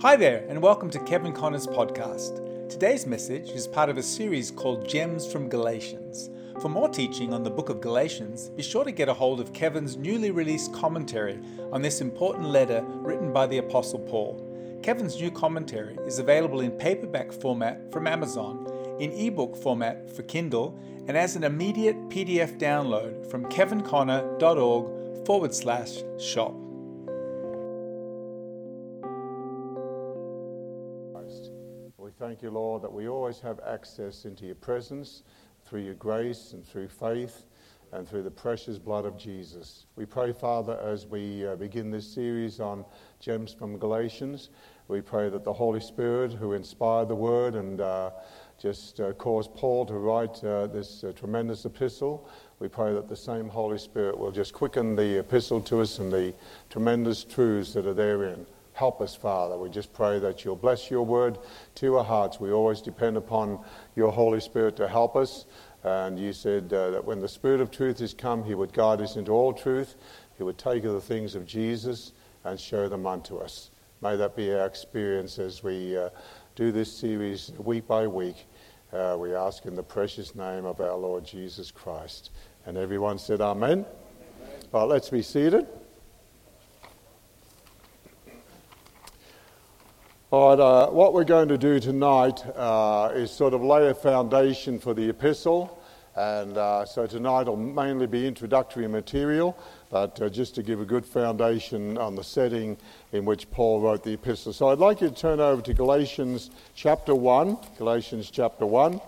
Hi there, and welcome to Kevin Conner's podcast. Today's message is part of a series called Gems from Galatians. For more teaching on the book of Galatians, be sure to get a hold of Kevin's newly released commentary on this important letter written by the Apostle Paul. Kevin's new commentary is available in paperback format from Amazon, in ebook format for Kindle, and as an immediate PDF download from kevinconner.org forward slash shop. Thank you, Lord, that we always have access into your presence through your grace and through faith and through the precious blood of Jesus. We pray, Father, as we uh, begin this series on Gems from Galatians, we pray that the Holy Spirit, who inspired the word and uh, just uh, caused Paul to write uh, this uh, tremendous epistle, we pray that the same Holy Spirit will just quicken the epistle to us and the tremendous truths that are therein. Help us, Father. We just pray that you'll bless your word to our hearts. We always depend upon your Holy Spirit to help us. And you said uh, that when the Spirit of truth is come, he would guide us into all truth. He would take the things of Jesus and show them unto us. May that be our experience as we uh, do this series week by week. Uh, we ask in the precious name of our Lord Jesus Christ. And everyone said, Amen. Amen. All right, let's be seated. All right, uh, what we're going to do tonight uh, is sort of lay a foundation for the epistle. And uh, so tonight will mainly be introductory material, but uh, just to give a good foundation on the setting in which Paul wrote the epistle. So I'd like you to turn over to Galatians chapter 1. Galatians chapter 1.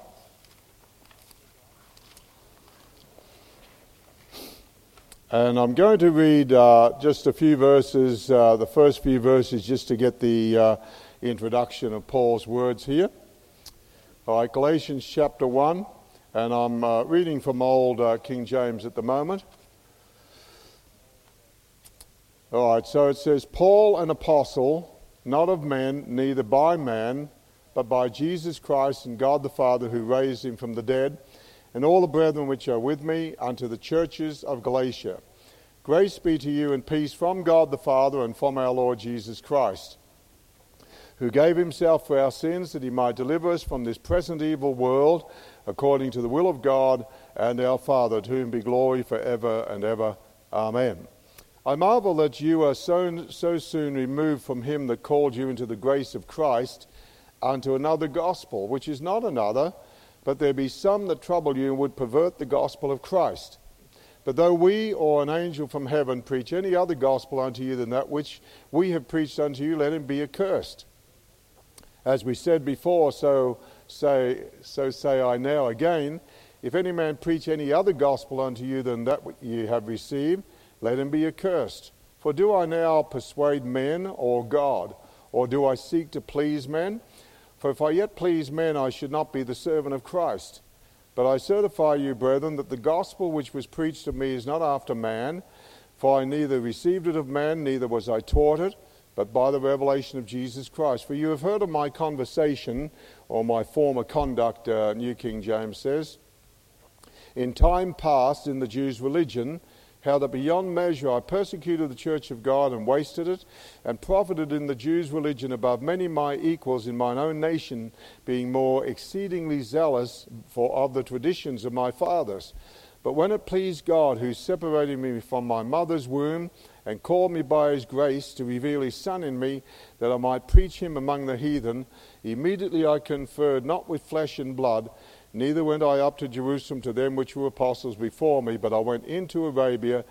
And I'm going to read uh, just a few verses, uh, the first few verses, just to get the introduction of Paul's words here. All right, Galatians chapter 1, and I'm uh, reading from old uh, King James at the moment. All right, so it says, Paul, an apostle, not of men, neither by man, but by Jesus Christ and God the Father who raised him from the dead, and all the brethren which are with me unto the churches of Galatia. Grace be to you and peace from God the Father and from our Lord Jesus Christ who gave himself for our sins that he might deliver us from this present evil world, according to the will of God and our Father, to whom be glory for ever and ever. Amen. I marvel that you are so, so soon removed from him that called you into the grace of Christ unto another gospel, which is not another, but there be some that trouble you and would pervert the gospel of Christ. But though we or an angel from heaven preach any other gospel unto you than that which we have preached unto you, let him be accursed. As we said before, so say, so say I now again. If any man preach any other gospel unto you than that ye have received, let him be accursed. For do I now persuade men or God? Or do I seek to please men? For if I yet please men, I should not be the servant of Christ. But I certify you, brethren, that the gospel which was preached to me is not after man, for I neither received it of man, neither was I taught it but by the revelation of Jesus Christ. For you have heard of my conversation, or my former conduct, uh, New King James says, in time past in the Jews' religion, how that beyond measure I persecuted the church of God and wasted it, and profited in the Jews' religion above many my equals in mine own nation, being more exceedingly zealous for of the traditions of my fathers. But when it pleased God, who separated me from my mother's womb, and called me by his grace to reveal his Son in me, that I might preach him among the heathen. Immediately I conferred not with flesh and blood, neither went I up to Jerusalem to them which were apostles before me, but I went into Arabia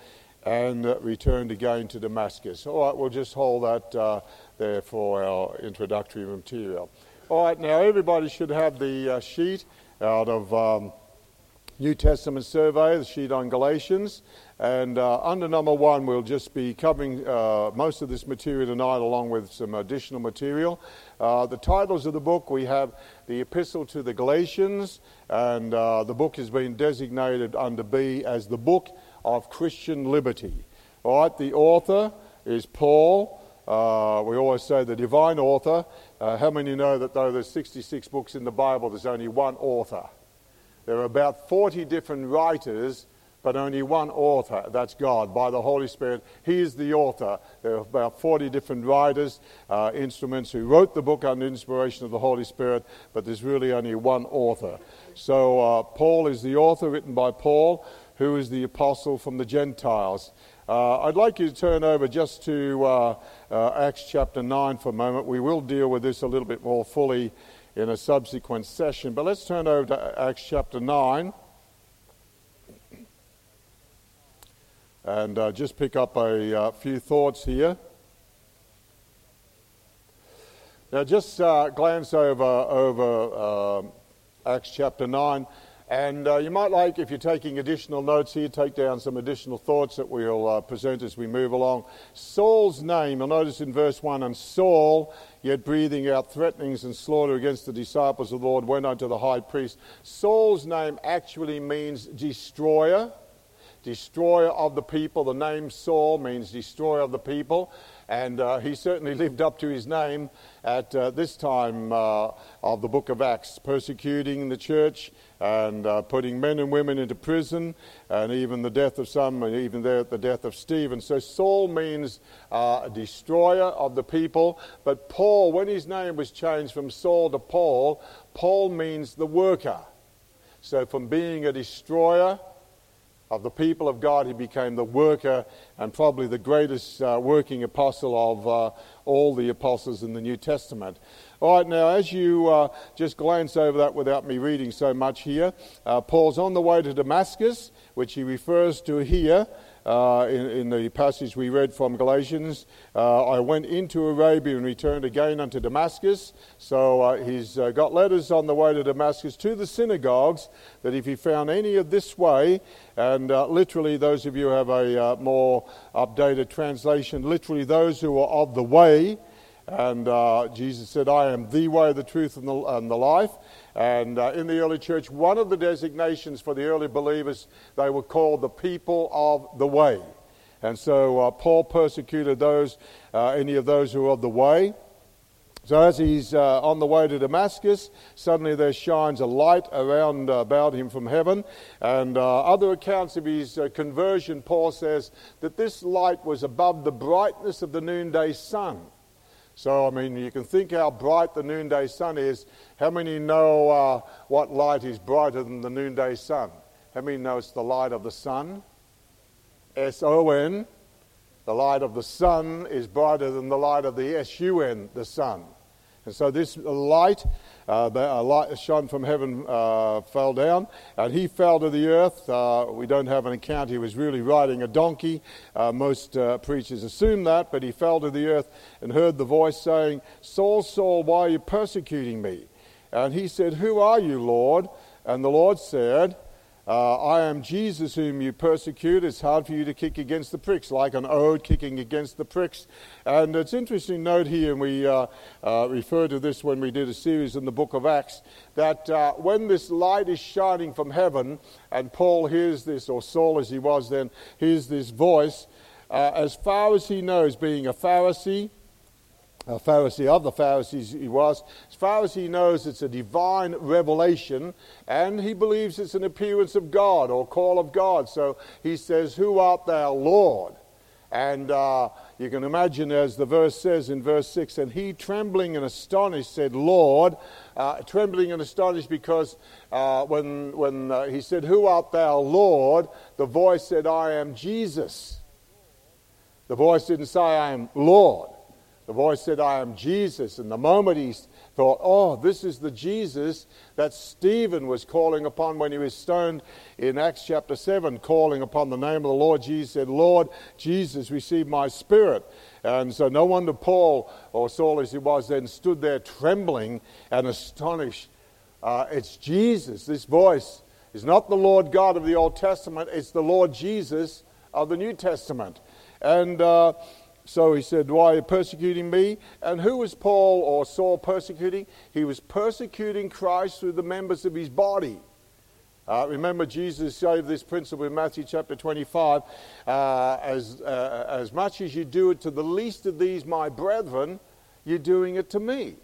and uh, returned again to Damascus. All right, we'll just hold that uh, there for our introductory material. All right, now everybody should have the uh, sheet out of um, New Testament survey, the sheet on Galatians. And uh, under number one, we'll just be covering uh, most of this material tonight, along with some additional material. Uh, the titles of the book we have the Epistle to the Galatians, and uh, the book has been designated under B as the Book of Christian Liberty. All right, the author is Paul. Uh, we always say the divine author. Uh, how many know that though there's 66 books in the Bible, there's only one author? There are about 40 different writers but only one author. That's God, by the Holy Spirit. He is the author. There are about 40 different writers, uh, instruments who wrote the book under inspiration of the Holy Spirit, but there's really only one author. So uh, Paul is the author, written by Paul, who is the apostle from the Gentiles. Uh, I'd like you to turn over just to uh, uh, Acts chapter 9 for a moment. We will deal with this a little bit more fully in a subsequent session, but let's turn over to Acts chapter 9. And uh, just pick up a uh, few thoughts here. Now, just uh, glance over over um, Acts chapter nine, and uh, you might like, if you're taking additional notes here, take down some additional thoughts that we'll uh, present as we move along. Saul's name, you'll notice in verse one, and Saul, yet breathing out threatenings and slaughter against the disciples of the Lord, went unto the high priest. Saul's name actually means destroyer destroyer of the people. The name Saul means destroyer of the people, and uh, he certainly lived up to his name at uh, this time uh, of the book of Acts, persecuting the church and uh, putting men and women into prison, and even the death of some, and even there the death of Stephen. So Saul means uh, destroyer of the people, but Paul, when his name was changed from Saul to Paul, Paul means the worker. So from being a destroyer, of the people of God, he became the worker and probably the greatest uh, working apostle of uh, all the apostles in the New Testament. All right, now, as you uh, just glance over that without me reading so much here, uh, Paul's on the way to Damascus, which he refers to here uh, in, in, the passage we read from Galatians. Uh, I went into Arabia and returned again unto Damascus. So uh, he's uh, got letters on the way to Damascus to the synagogues that if he found any of this way, and uh, literally, those of you have a uh, more updated translation, literally, those who are of the way. And Jesus said, I am the way, the truth, and the, and the life. And uh, in the early church, one of the designations for the early believers, they were called the people of the way. And so uh, Paul persecuted those, uh, any of those who were of the way. So as he's uh, on the way to Damascus, suddenly there shines a light around uh, about him from heaven. And uh, other accounts of his conversion, Paul says that this light was above the brightness of the noonday sun. So, I mean, you can think how bright the noonday sun is. How many know uh, what light is brighter than the noonday sun? How many know it's the light of the sun? S O N. The light of the sun is brighter than the light of the S U N, the sun. And so this light, uh, a light shone from heaven, uh, fell down, and he fell to the earth. Uh, we don't have an account. He was really riding a donkey. Uh, most uh, preachers assume that, but he fell to the earth and heard the voice saying, Saul, Saul, why are you persecuting me? And he said, Who are you, Lord? And the Lord said, uh, I am Jesus whom you persecute. It's hard for you to kick against the pricks, like an ode kicking against the pricks. And it's interesting note here, and we uh, uh, referred to this when we did a series in the book of Acts, that uh, when this light is shining from heaven, and Paul hears this, or Saul as he was then, hears this voice, uh, as far as he knows, being a Pharisee, a Pharisee of the Pharisees he was. As far as he knows, it's a divine revelation, and he believes it's an appearance of God or call of God. So he says, Who art thou, Lord? And uh, you can imagine, as the verse says in verse 6, and he, trembling and astonished, said, Lord, uh, trembling and astonished because uh, when, when uh, he said, Who art thou, Lord? the voice said, I am Jesus. The voice didn't say, I am Lord. The voice said, I am Jesus. And the moment he thought, oh, this is the Jesus that Stephen was calling upon when he was stoned in Acts chapter 7, calling upon the name of the Lord Jesus, said, Lord Jesus, receive my spirit. And so no wonder Paul, or Saul as he was then, stood there trembling and astonished. Uh, it's Jesus. This voice is not the Lord God of the Old Testament, it's the Lord Jesus of the New Testament. And. Uh, so he said, Why are you persecuting me? And who was Paul or Saul persecuting? He was persecuting Christ through the members of his body. Uh, remember, Jesus gave this principle in Matthew chapter 25 uh, as, uh, as much as you do it to the least of these, my brethren, you're doing it to me.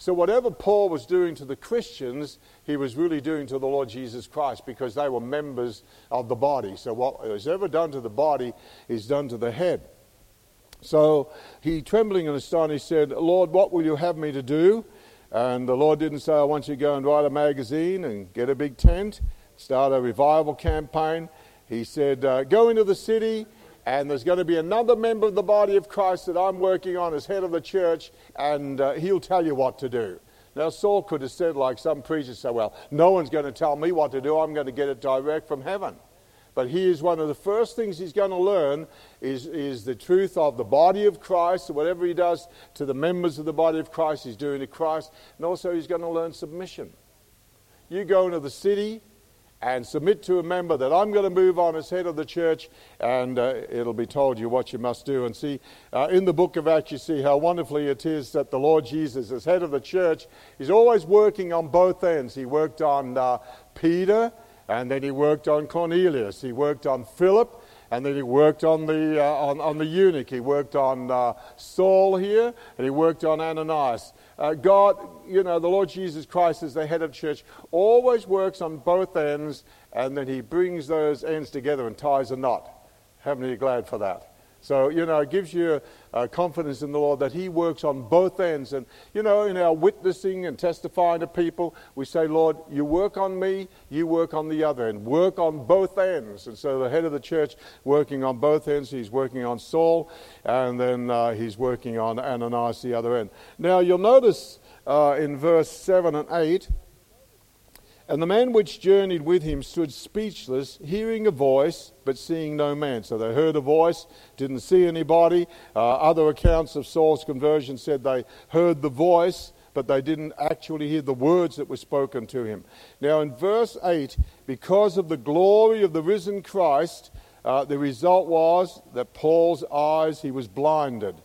So, whatever Paul was doing to the Christians, he was really doing to the Lord Jesus Christ because they were members of the body. So, what is ever done to the body is done to the head. So, he, trembling and astonished, said, Lord, what will you have me to do? And the Lord didn't say, I want you to go and write a magazine and get a big tent, start a revival campaign. He said, uh, Go into the city and there's going to be another member of the body of Christ that I'm working on as head of the church, and uh, he'll tell you what to do. Now, Saul could have said, like some preachers say, Well, no one's going to tell me what to do, I'm going to get it direct from heaven. But here's one of the first things he's going to learn is, is the truth of the body of Christ. Whatever he does to the members of the body of Christ, he's doing to Christ. And also, he's going to learn submission. You go into the city, and submit to a member that I'm going to move on as head of the church, and uh, it'll be told you what you must do. And see, uh, in the book of Acts, you see how wonderfully it is that the Lord Jesus, as head of the church, is always working on both ends. He worked on uh, Peter, and then he worked on Cornelius, he worked on Philip. And then he worked on the, uh, on, on the eunuch. He worked on uh, Saul here, and he worked on Ananias. Uh, God, you know, the Lord Jesus Christ as the head of church always works on both ends, and then he brings those ends together and ties a knot. How many glad for that? So, you know, it gives you uh, confidence in the Lord that He works on both ends. And, you know, in our witnessing and testifying to people, we say, Lord, you work on me, you work on the other end. Work on both ends. And so the head of the church working on both ends. He's working on Saul, and then uh, he's working on Ananias the other end. Now, you'll notice uh, in verse 7 and 8 and the man which journeyed with him stood speechless, hearing a voice, but seeing no man. So they heard a voice, didn't see anybody. Uh, other accounts of Saul's conversion said they heard the voice, but they didn't actually hear the words that were spoken to him. Now, in verse 8, because of the glory of the risen Christ, uh, the result was that Paul's eyes, he was blinded.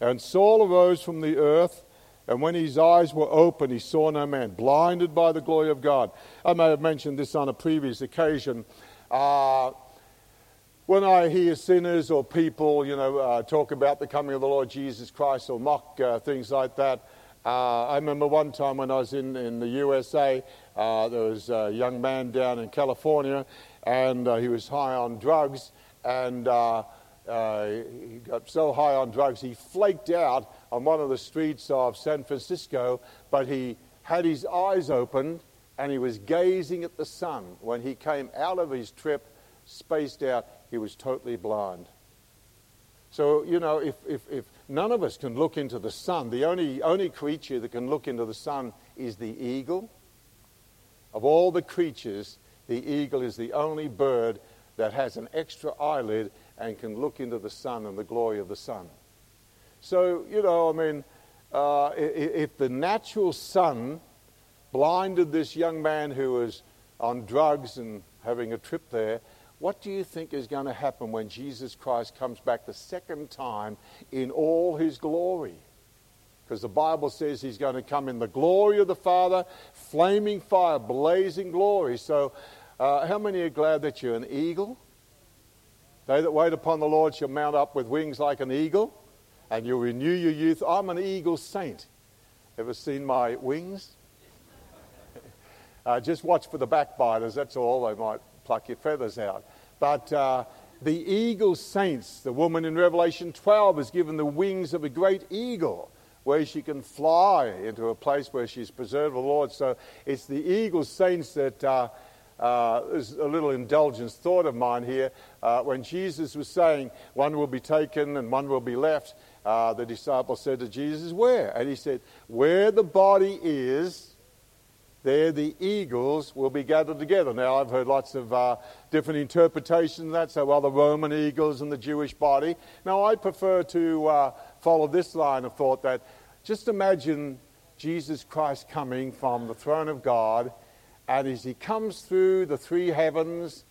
And Saul arose from the earth and when his eyes were open, he saw no man, blinded by the glory of God. I may have mentioned this on a previous occasion. Uh, when I hear sinners or people, you know, uh, talk about the coming of the Lord Jesus Christ or mock uh, things like that, uh, I remember one time when I was in, in the USA, uh, there was a young man down in California, and uh, he was high on drugs, and he got so high on drugs he flaked out on one of the streets of San Francisco, but he had his eyes opened and he was gazing at the sun. When he came out of his trip, spaced out, he was totally blind. So, you know, if, if, if none of us can look into the sun, the only, only creature that can look into the sun is the eagle. Of all the creatures, the eagle is the only bird that has an extra eyelid and can look into the sun and the glory of the sun. So, you know, I mean, uh, if the natural sun blinded this young man who was on drugs and having a trip there, what do you think is going to happen when Jesus Christ comes back the second time in all his glory? Because the Bible says he's going to come in the glory of the Father, flaming fire, blazing glory. So, uh, how many are glad that you're an eagle? They that wait upon the Lord shall mount up with wings like an eagle and you'll renew your youth. I'm an eagle saint. Ever seen my wings? uh, just watch for the backbiters, that's all. They might pluck your feathers out. But uh, the eagle saints, the woman in Revelation 12 is given the wings of a great eagle where she can fly into a place where she's preserved the Lord. So it's the eagle saints that. Uh, uh, there's a little indulgence thought of mine here. Uh, when Jesus was saying, one will be taken and one will be left, uh, the disciples said to Jesus, Where? And he said, Where the body is, there the eagles will be gathered together. Now, I've heard lots of uh, different interpretations of that. So, well, the Roman eagles and the Jewish body. Now, I prefer to uh, follow this line of thought that just imagine Jesus Christ coming from the throne of God, and as he comes through the three heavens,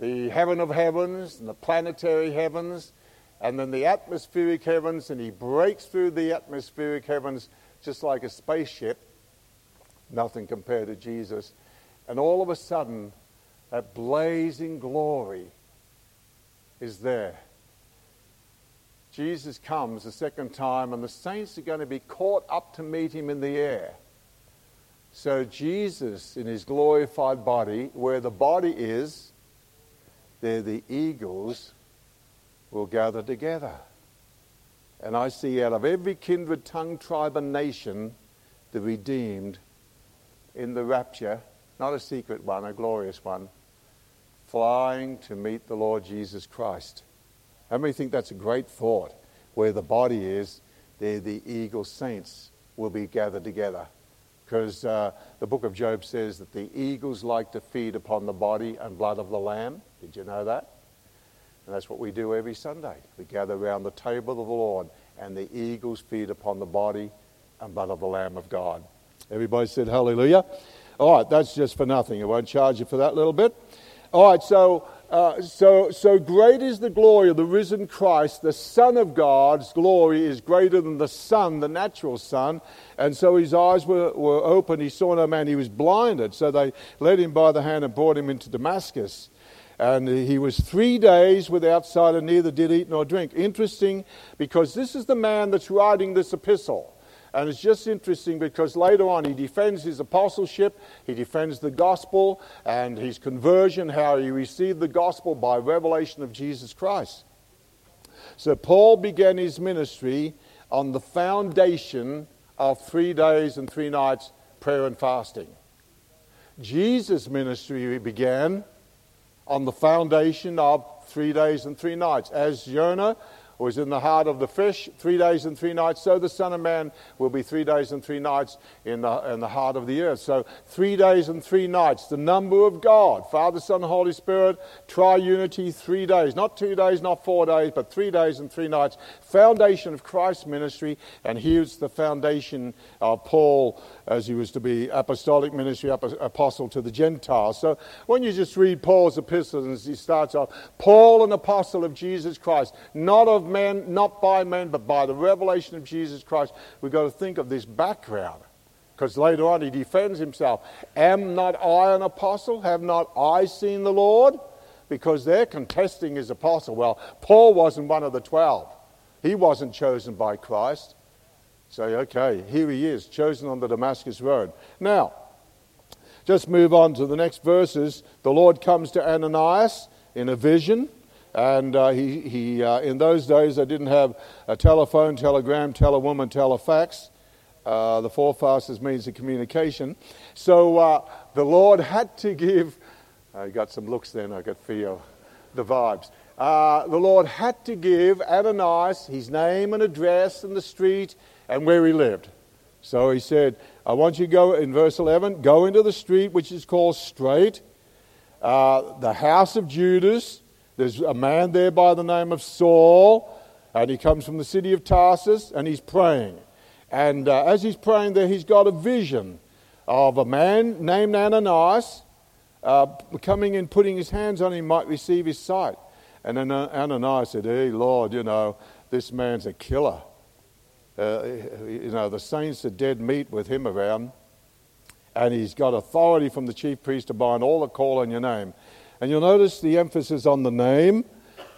the heaven of heavens and the planetary heavens, and then the atmospheric heavens, and he breaks through the atmospheric heavens just like a spaceship. Nothing compared to Jesus. And all of a sudden, that blazing glory is there. Jesus comes the second time, and the saints are going to be caught up to meet him in the air. So, Jesus, in his glorified body, where the body is, there the eagles will gather together. And I see out of every kindred, tongue, tribe, and nation the redeemed in the rapture, not a secret one, a glorious one, flying to meet the Lord Jesus Christ. How many think that's a great thought? Where the body is, there the eagle saints will be gathered together. Because uh, the book of Job says that the eagles like to feed upon the body and blood of the Lamb. Did you know that? And that's what we do every Sunday. We gather around the table of the Lord, and the eagles feed upon the body and blood of the Lamb of God. Everybody said hallelujah. All right, that's just for nothing. I won't charge you for that little bit. All right, so uh, so, so great is the glory of the risen Christ. The Son of God's glory is greater than the sun, the natural sun. And so his eyes were, were open. He saw no man. He was blinded. So they led him by the hand and brought him into Damascus. And he was three days without sight and neither did eat nor drink. Interesting because this is the man that's writing this epistle. And it's just interesting because later on he defends his apostleship, he defends the gospel and his conversion, how he received the gospel by revelation of Jesus Christ. So Paul began his ministry on the foundation of three days and three nights prayer and fasting. Jesus' ministry began on the foundation of three days and three nights. As Jonah was in the heart of the fish three days and three nights. So the Son of Man will be three days and three nights in the, in the heart of the earth. So three days and three nights, the number of God, Father, Son, Holy Spirit, triunity, three days. Not two days, not four days, but three days and three nights. Foundation of Christ's ministry. And here's the foundation of Paul as he was to be apostolic ministry, apostle to the Gentiles. So when you just read Paul's epistles, he starts off, Paul, an apostle of Jesus Christ, not of men, not by men, but by the revelation of Jesus Christ. We've got to think of this background. Because later on he defends himself. Am not I an apostle? Have not I seen the Lord? Because they're contesting his apostle. Well, Paul wasn't one of the twelve. He wasn't chosen by Christ. Say, okay, here he is, chosen on the Damascus Road. Now, just move on to the next verses. The Lord comes to Ananias in a vision. And uh, he, he uh, in those days, they didn't have a telephone, telegram, telewoman, telefax. Uh, the four fastest means of communication. So uh, the Lord had to give, I got some looks then, I could feel the vibes. Uh, the Lord had to give Ananias his name and address and the street and where he lived. So he said, I want you to go, in verse 11, go into the street which is called Straight, uh, the house of Judas. There's a man there by the name of Saul, and he comes from the city of Tarsus, and he's praying. And uh, as he's praying there, he's got a vision of a man named Ananias uh, coming and putting his hands on him might receive his sight. And Ananias said, Hey, Lord, you know, this man's a killer. Uh, you know, the saints are dead meat with him around. And he's got authority from the chief priest to bind all that call on your name. And you'll notice the emphasis on the name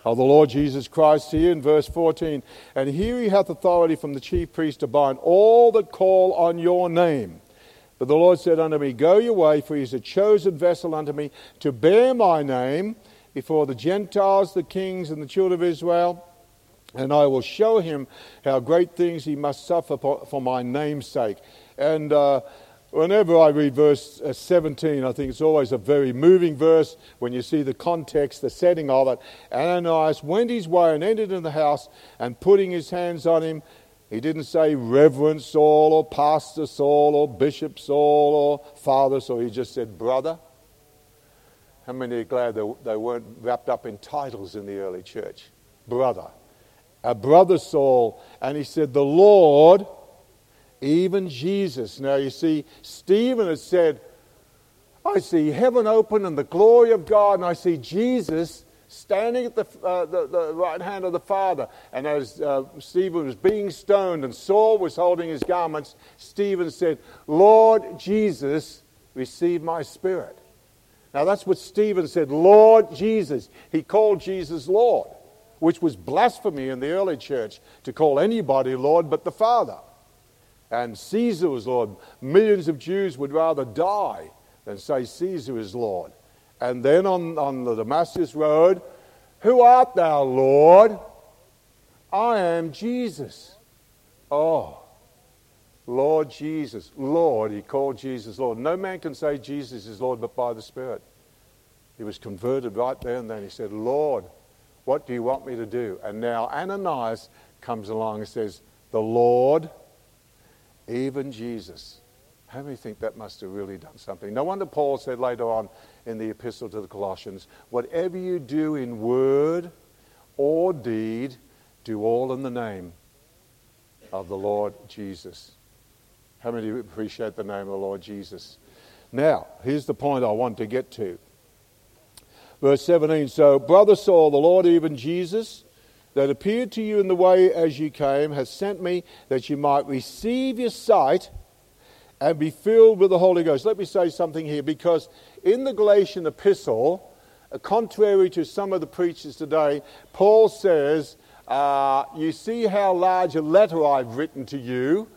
of the Lord Jesus Christ here in verse 14. And here he hath authority from the chief priest to bind all that call on your name. But the Lord said unto me, Go your way, for he is a chosen vessel unto me to bear my name before the Gentiles, the kings, and the children of Israel and I will show him how great things he must suffer for my name's sake. And uh, whenever I read verse uh, 17, I think it's always a very moving verse when you see the context, the setting of it. Ananias went his way and entered in the house, and putting his hands on him, he didn't say Reverend Saul or Pastor Saul or Bishop Saul or Father Saul. He just said brother. How many are glad they, they weren't wrapped up in titles in the early church? Brother a brother Saul, and he said, The Lord, even Jesus. Now you see, Stephen has said, I see heaven open and the glory of God, and I see Jesus standing at the, uh, the, the, right hand of the Father. And as uh, Stephen was being stoned and Saul was holding his garments, Stephen said, Lord Jesus, receive my spirit. Now that's what Stephen said, Lord Jesus. He called Jesus Lord. Which was blasphemy in the early church to call anybody Lord but the Father. And Caesar was Lord. Millions of Jews would rather die than say Caesar is Lord. And then on, on the Damascus Road, Who art thou, Lord? I am Jesus. Oh, Lord Jesus. Lord, he called Jesus Lord. No man can say Jesus is Lord but by the Spirit. He was converted right there and then. He said, Lord, what do you want me to do? And now Ananias comes along and says, The Lord, even Jesus. How many think that must have really done something? No wonder Paul said later on in the epistle to the Colossians, Whatever you do in word or deed, do all in the name of the Lord Jesus. How many appreciate the name of the Lord Jesus? Now, here's the point I want to get to. Verse 17 So, brother Saul, the Lord, even Jesus, that appeared to you in the way as you came, has sent me that you might receive your sight and be filled with the Holy Ghost. Let me say something here because in the Galatian epistle, uh, contrary to some of the preachers today, Paul says, uh, You see how large a letter I've written to you.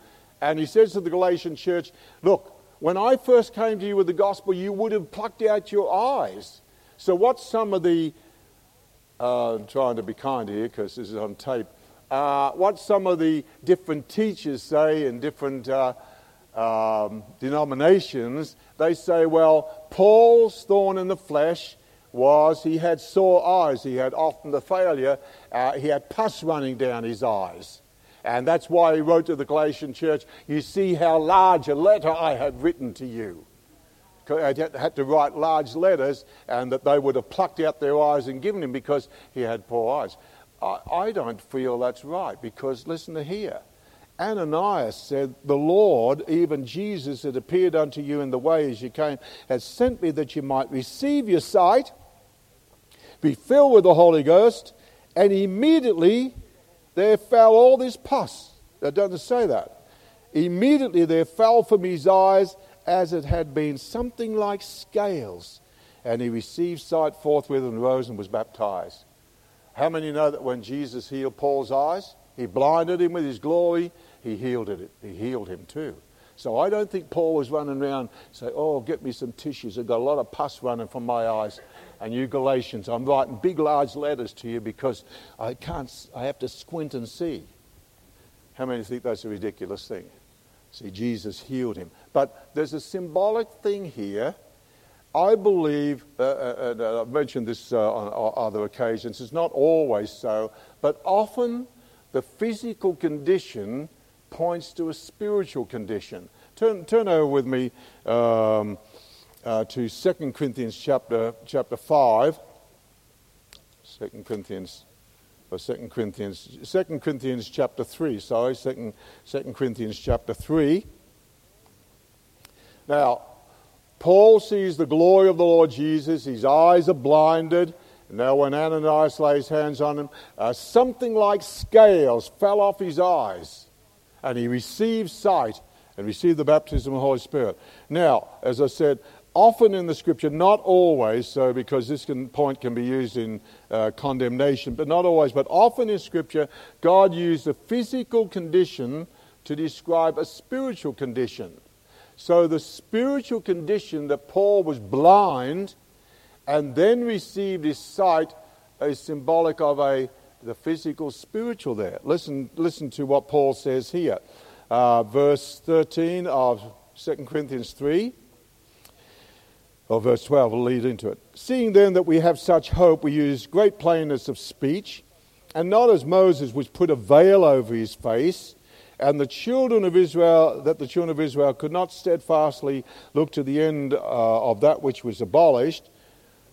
And he says to the Galatian church, Look, when I first came to you with the gospel, you would have plucked out your eyes. So, what's some of the, uh, I'm trying to be kind here because this is on tape, uh, what some of the different teachers say in different uh, um, denominations, they say, well, Paul's thorn in the flesh was he had sore eyes, he had often the failure, uh, he had pus running down his eyes. And that's why he wrote to the Galatian church, You see how large a letter I have written to you. I had to write large letters, and that they would have plucked out their eyes and given him because he had poor eyes. I, I don't feel that's right because listen to here. Ananias said, The Lord, even Jesus, that appeared unto you in the way as you came, has sent me that you might receive your sight, be filled with the Holy Ghost, and immediately there fell all this pus. It don't say that. Immediately there fell from his eyes as it had been something like scales. And he received sight forthwith and rose and was baptized. How many know that when Jesus healed Paul's eyes, he blinded him with his glory, he healed it. He healed him too. So I don't think Paul was running around saying, Oh, get me some tissues. I've got a lot of pus running from my eyes. And you Galatians, I'm writing big, large letters to you because I can't, I have to squint and see. How many think that's a ridiculous thing? See, Jesus healed him. But there's a symbolic thing here. I believe, uh, uh, uh, I've mentioned this uh, on other occasions, it's not always so, but often the physical condition points to a spiritual condition. Turn, turn over with me um, uh, to 2 Corinthians chapter, chapter 5. 2 Corinthians or 2 Corinthians, 2 Corinthians chapter 3, sorry, 2, 2 Corinthians chapter 3. Now, Paul sees the glory of the Lord Jesus, his eyes are blinded. Now, when Ananias lays hands on him, uh, something like scales fell off his eyes, and he received sight and received the baptism of the Holy Spirit. Now, as I said, often in the scripture, not always, so because this can, point can be used in uh, condemnation, but not always, but often in scripture, God used a physical condition to describe a spiritual condition. So the spiritual condition that Paul was blind and then received his sight is symbolic of a the physical spiritual there. Listen, listen to what Paul says here. Uh, verse 13 of 2 Corinthians 3 or verse 12 will lead into it. Seeing then that we have such hope, we use great plainness of speech, and not as Moses, which put a veil over his face, and the children of Israel, that the children of Israel could not steadfastly look to the end uh, of that which was abolished,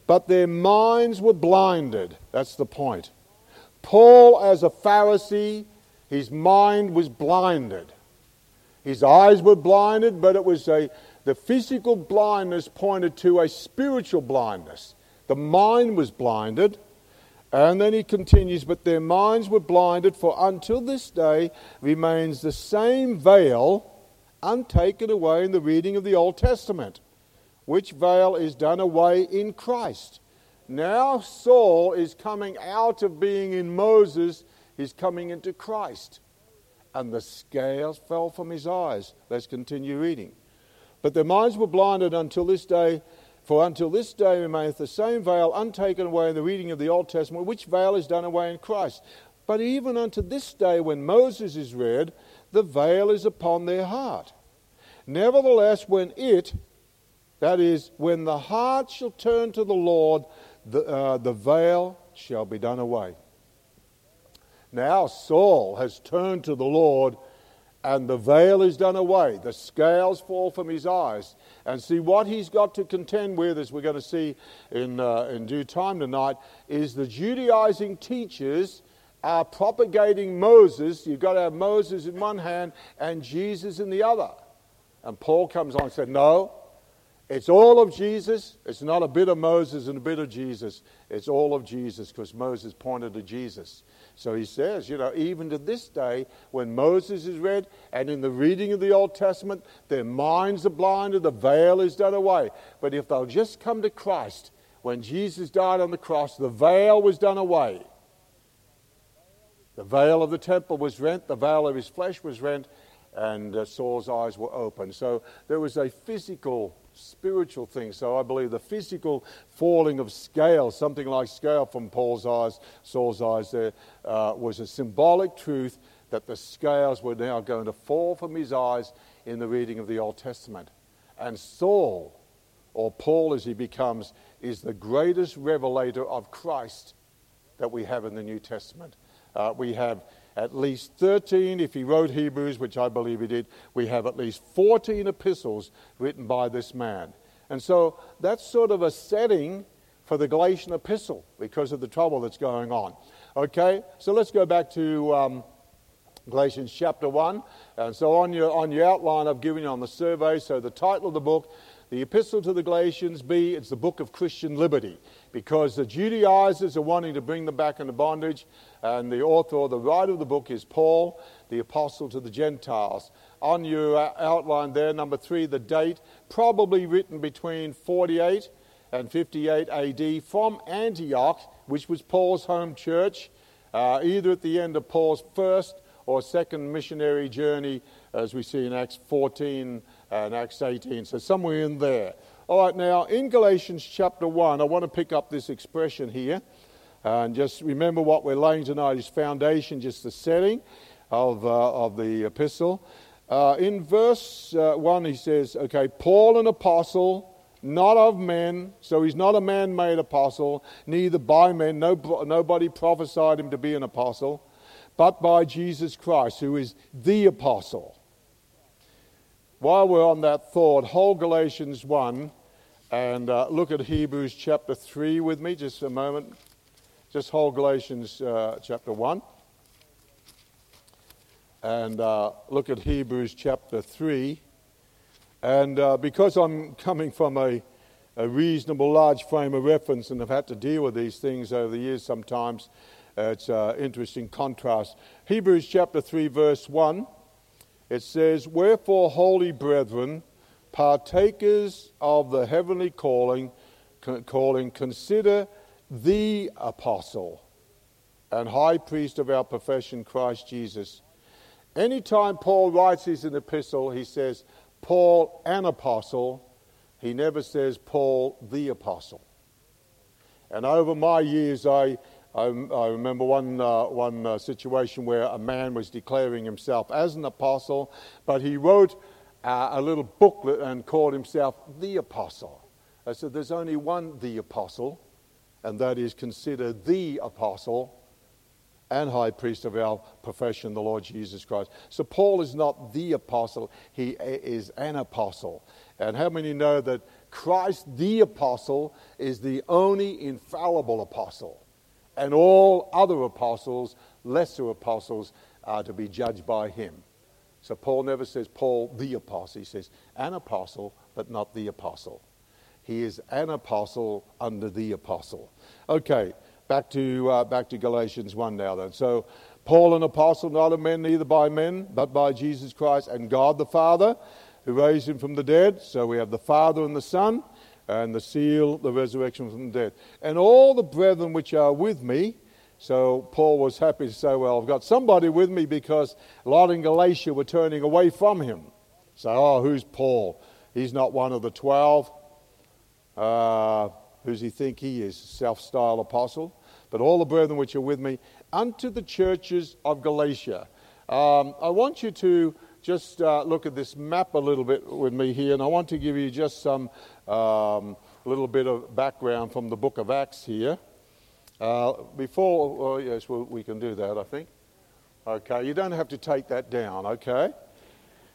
but their minds were blinded. That's the point. Paul, as a Pharisee, his mind was blinded. His eyes were blinded, but it was a the physical blindness pointed to a spiritual blindness. The mind was blinded. And then he continues, but their minds were blinded, for until this day remains the same veil untaken away in the reading of the Old Testament, which veil is done away in Christ. Now Saul is coming out of being in Moses, he's coming into Christ. And the scales fell from his eyes. Let's continue reading. But their minds were blinded until this day, for until this day remaineth the same veil untaken away in the reading of the Old Testament, which veil is done away in Christ. But even unto this day, when Moses is read, the veil is upon their heart. Nevertheless, when it, that is, when the heart shall turn to the Lord, the, uh, the veil shall be done away. Now Saul has turned to the Lord, and the veil is done away. The scales fall from his eyes. And see, what he's got to contend with, as we're going to see in, uh, in due time tonight, is the Judaizing teachers are propagating Moses. You've got to have Moses in one hand and Jesus in the other. And Paul comes on and said, No, it's all of Jesus. It's not a bit of Moses and a bit of Jesus. It's all of Jesus because Moses pointed to Jesus. So he says, you know, even to this day, when Moses is read and in the reading of the Old Testament, their minds are blinded, the veil is done away. But if they'll just come to Christ, when Jesus died on the cross, the veil was done away. The veil of the temple was rent, the veil of his flesh was rent, and uh, Saul's eyes were open. So there was a physical, spiritual thing. So I believe the physical falling of scale, something like scale from Paul's eyes, Saul's eyes, there uh, was a symbolic truth that the scales were now going to fall from his eyes in the reading of the Old Testament. And Saul, or Paul as he becomes, is the greatest revelator of Christ that we have in the New Testament. Uh, we have at least 13, if he wrote Hebrews, which I believe he did, we have at least 14 epistles written by this man. And so that's sort of a setting for the Galatian epistle because of the trouble that's going on. Okay, so let's go back to um, Galatians chapter 1. And so on your, on your outline, I've given you on the survey. So the title of the book the epistle to the Galatians, B, it's the book of Christian liberty because the Judaizers are wanting to bring them back into bondage, and the author or the writer of the book is Paul, the apostle to the Gentiles. On your outline there, number three, the date, probably written between 48 and 58 AD from Antioch, which was Paul's home church, uh, either at the end of Paul's first or second missionary journey, as we see in Acts 14 and Acts 18. So somewhere in there. All right, now in Galatians chapter 1, I want to pick up this expression here. And just remember what we're laying tonight is foundation, just the setting of, uh, of the epistle. Uh, in verse uh, 1, he says, okay, Paul, an apostle, not of men, so he's not a man made apostle, neither by men, no, nobody prophesied him to be an apostle, but by Jesus Christ, who is the apostle while we're on that thought, hold Galatians 1 and uh, look at Hebrews chapter 3 with me just a moment. Just hold Galatians uh, chapter 1 and uh, look at Hebrews chapter 3. And uh, because I'm coming from a, a, reasonable large frame of reference and have had to deal with these things over the years sometimes, it's an interesting contrast. Hebrews chapter 3, verse 1 it says, Wherefore, holy brethren, partakers of the heavenly calling, calling, consider the apostle and high priest of our profession, Christ Jesus. Anytime Paul writes his epistle, he says, Paul, an apostle. He never says, Paul, the apostle. And over my years, I I, I remember one, uh, one uh, situation where a man was declaring himself as an apostle, but he wrote uh, a little booklet and called himself the apostle. I said, There's only one the apostle, and that is considered the apostle and high priest of our profession, the Lord Jesus Christ. So Paul is not the apostle, he is an apostle. And how many know that Christ, the apostle, is the only infallible apostle? and all other apostles, lesser apostles, are to be judged by him. So Paul never says Paul the apostle. He says an apostle, but not the apostle. He is an apostle under the apostle. Okay, back to, uh, back to Galatians 1 now then. So Paul, an apostle, not of men, neither by men, but by Jesus Christ and God the Father, who raised him from the dead. So we have the Father and the Son and the seal, the resurrection from the dead. And all the brethren which are with me, so Paul was happy to say, Well, I've got somebody with me because a lot in Galatia were turning away from him. So, oh, who's Paul? He's not one of the twelve. Uh, who's he think he is? Self styled apostle. But all the brethren which are with me, unto the churches of Galatia. Um, I want you to just uh, look at this map a little bit with me here, and I want to give you just some um, little bit of background from the book of Acts here. Uh, before, oh, yes, well, we can do that, I think. Okay, you don't have to take that down, okay?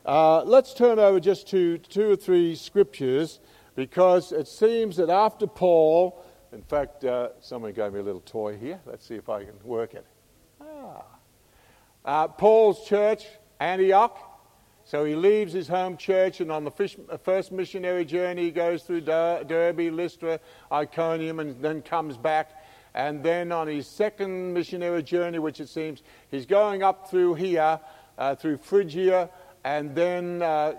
Uh, let's turn over just to two or three scriptures because it seems that after Paul, in fact, uh, someone gave me a little toy here. Let's see if I can work it. Ah. Uh, Paul's church, Antioch. So he leaves his home church, and on the uh, first missionary journey, he goes through Der- Derbe, Lystra, Iconium, and then comes back. And then on his second missionary journey, which it seems he's going up through here, uh, through Phrygia, and then uh,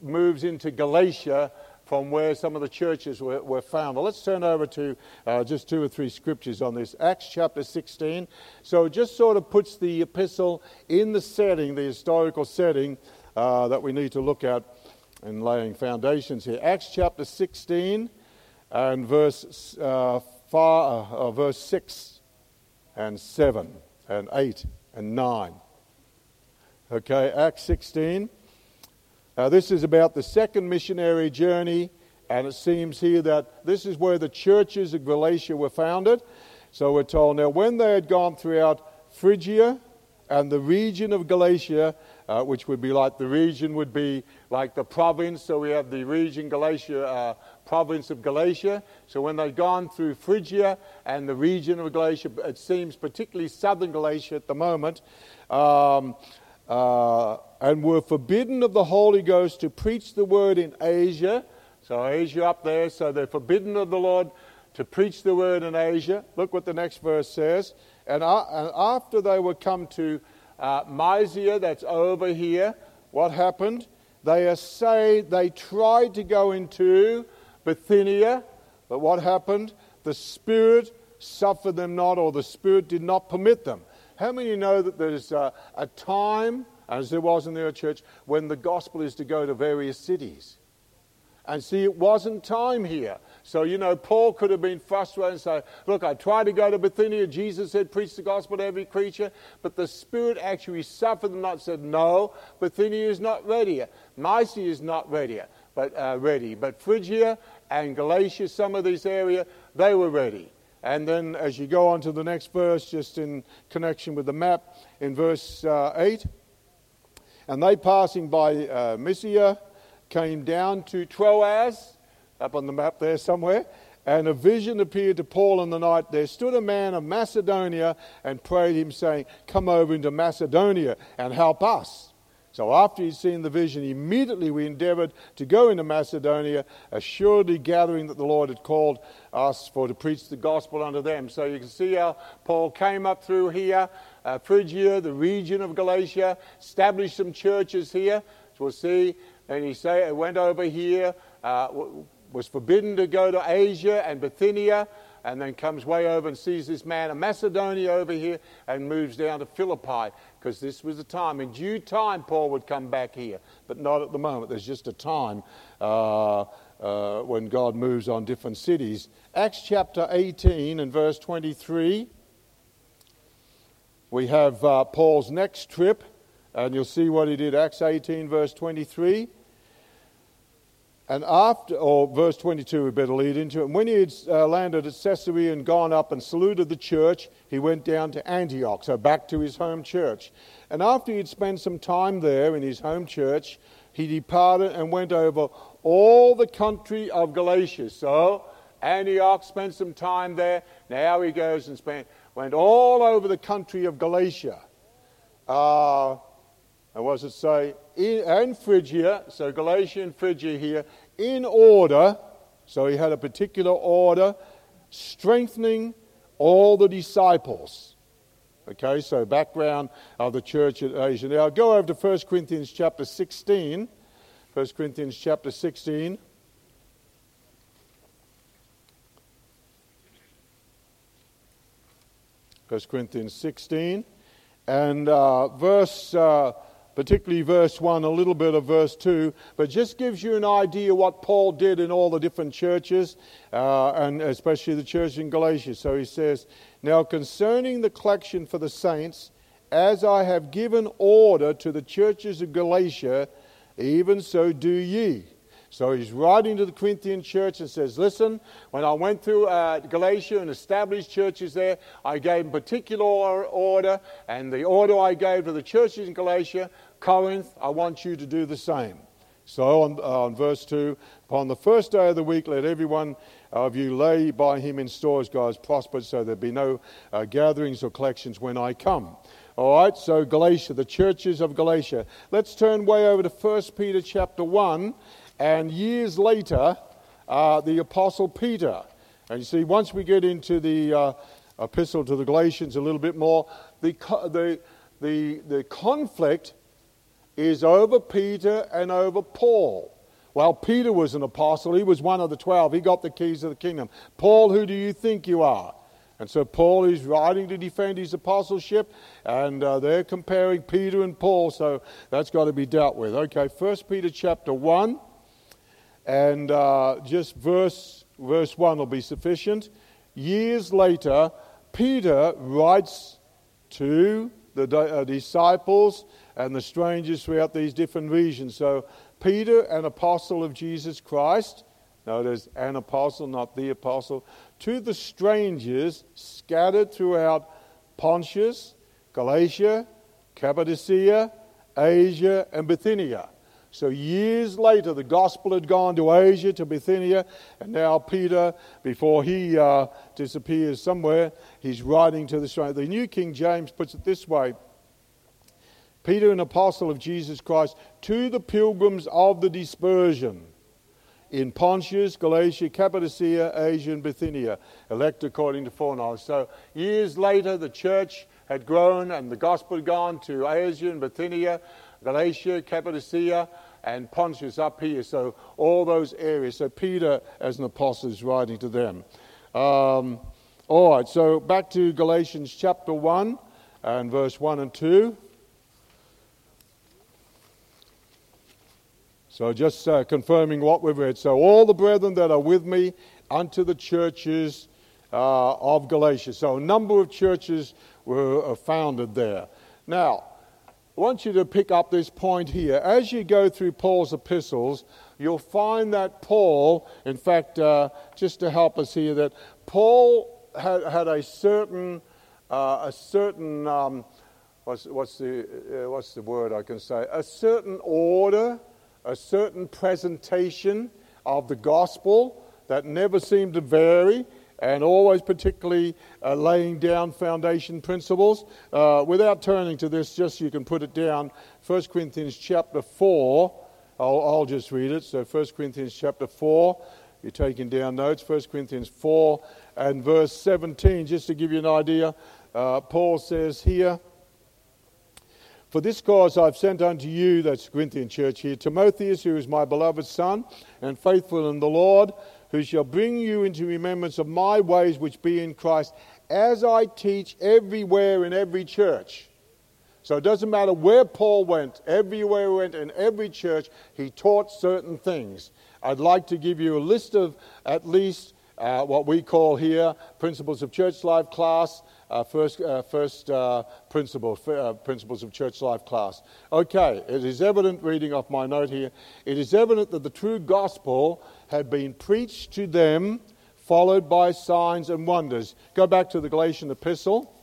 moves into Galatia from where some of the churches were, were found. Well, let's turn over to uh, just two or three scriptures on this. Acts chapter 16. So it just sort of puts the epistle in the setting, the historical setting uh, that we need to look at in laying foundations here. Acts chapter 16 and verse uh, far, uh, uh, verse 6 and 7 and 8 and 9. Okay, Acts 16. Uh, this is about the second missionary journey, and it seems here that this is where the churches of Galatia were founded. So we're told now, when they had gone throughout Phrygia and the region of Galatia, uh, which would be like the region would be like the province. So we have the region Galatia, uh, province of Galatia. So when they'd gone through Phrygia and the region of Galatia, it seems particularly southern Galatia at the moment, um, uh, and were forbidden of the Holy Ghost to preach the word in Asia. So Asia up there, so they're forbidden of the Lord to preach the word in Asia. Look what the next verse says. And, after they were come to uh, Mysia, that's over here. What happened? They essayed, they tried to go into Bithynia, but what happened? The Spirit suffered them not, or the Spirit did not permit them. How many know that there's a, a time, as there was in the church, when the gospel is to go to various cities? And see, it wasn't time here. So, you know, Paul could have been frustrated and say, Look, I tried to go to Bithynia. Jesus said, Preach the gospel to every creature. But the Spirit actually suffered and not said, No, Bithynia is not ready. Mysia is not ready. But, uh, ready. But Phrygia and Galatia, some of this area, they were ready. And then as you go on to the next verse, just in connection with the map, in verse uh, 8, and they passing by uh, Mysia came down to Troas up on the map there somewhere. And a vision appeared to Paul in the night. There stood a man of Macedonia and prayed him, saying, Come over into Macedonia and help us. So after he'd seen the vision, immediately we endeavored to go into Macedonia, assuredly gathering that the Lord had called us for to preach the gospel unto them. So you can see how Paul came up through here, uh, Phrygia, the region of Galatia, established some churches here. So we'll see. And he say, went over here. Uh, was forbidden to go to Asia and Bithynia, and then comes way over and sees this man of Macedonia over here and moves down to Philippi because this was the time. In due time, Paul would come back here, but not at the moment. There's just a time uh, uh, when God moves on different cities. Acts chapter 18 and verse 23. We have uh, Paul's next trip, and you'll see what he did. Acts 18, verse 23. And after, or verse 22, we better lead into it. And when he had uh, landed at Caesarea and gone up and saluted the church, he went down to Antioch, so back to his home church. And after he had spent some time there in his home church, he departed and went over all the country of Galatia. So Antioch spent some time there. Now he goes and spent, went all over the country of Galatia. Uh, and what does it say? In, and Phrygia, so Galatia and Phrygia here, in order, so he had a particular order, strengthening all the disciples. Okay, so background of the church at Asia. Now go over to 1 Corinthians chapter 16. 1 Corinthians chapter 16. 1 Corinthians 16. And uh, verse, uh, particularly verse 1, a little bit of verse 2, but just gives you an idea what Paul did in all the different churches, uh, and especially the church in Galatia. So he says, Now concerning the collection for the saints, as I have given order to the churches of Galatia, even so do ye. So he's writing to the Corinthian church and says, Listen, when I went through uh, Galatia and established churches there, I gave them particular order, and the order I gave to the churches in Galatia, Corinth, I want you to do the same. So on, uh, on verse 2, upon the first day of the week, let everyone of you lay by him in stores, guys, prospered, so there be no uh, gatherings or collections when I come. All right, so Galatia, the churches of Galatia. Let's turn way over to 1 Peter chapter 1 and years later, uh, the Apostle Peter. And you see, once we get into the uh, epistle to the Galatians a little bit more, the, the, the, the conflict is over Peter and over Paul. Well, Peter was an apostle. He was one of the twelve. He got the keys of the kingdom. Paul, who do you think you are? And so Paul is writing to defend his apostleship, and uh, they're comparing Peter and Paul, so that's got to be dealt with. Okay, First Peter chapter 1. And uh, just verse, verse 1 will be sufficient. Years later, Peter writes to the uh, disciples and the strangers throughout these different regions. So, Peter, an apostle of Jesus Christ, notice an apostle, not the apostle, to the strangers scattered throughout Pontus, Galatia, Cappadocia, Asia, and Bithynia. So years later, the gospel had gone to Asia, to Bithynia, and now Peter, before he uh, disappears somewhere, he's writing to the stranger. The New King James puts it this way Peter, an apostle of Jesus Christ, to the pilgrims of the dispersion in Pontius, Galatia, Cappadocia, Asia, and Bithynia, elect according to foreknowledge. So years later, the church had grown and the gospel had gone to Asia and Bithynia. Galatia, Cappadocia, and Pontus up here. So all those areas. So Peter, as an apostle, is writing to them. Um, all right, so back to Galatians chapter 1 and verse 1 and 2. So just uh, confirming what we've read. So all the brethren that are with me unto the churches uh, of Galatia. So a number of churches were uh, founded there. Now, want you to pick up this point here. As you go through Paul's epistles, you'll find that Paul, in fact, uh, just to help us here, that Paul had, had a certain, uh, a certain, um, what's, what's, the, uh, what's the word I can say? A certain order, a certain presentation of the gospel that never seemed to vary and always particularly uh, laying down foundation principles. Uh, without turning to this, just you can put it down. 1 Corinthians chapter 4. I'll, I'll just read it. So 1 Corinthians chapter 4. You're taking down notes. 1 Corinthians 4 and verse 17. Just to give you an idea, uh, Paul says here, for this cause I've sent unto you, that's Corinthian church here, Timotheus, who is my beloved son and faithful in the Lord, who shall bring you into remembrance of my ways which be in Christ, as I teach everywhere in every church. So it doesn't matter where Paul went, everywhere he went, in every church, he taught certain things. I'd like to give you a list of at least uh, what we call here principles of church life class, uh, first, uh, first uh, principle, uh, principles of church life class. Okay, it is evident, reading off my note here, it is evident that the true gospel had been preached to them, followed by signs and wonders. Go back to the Galatian epistle.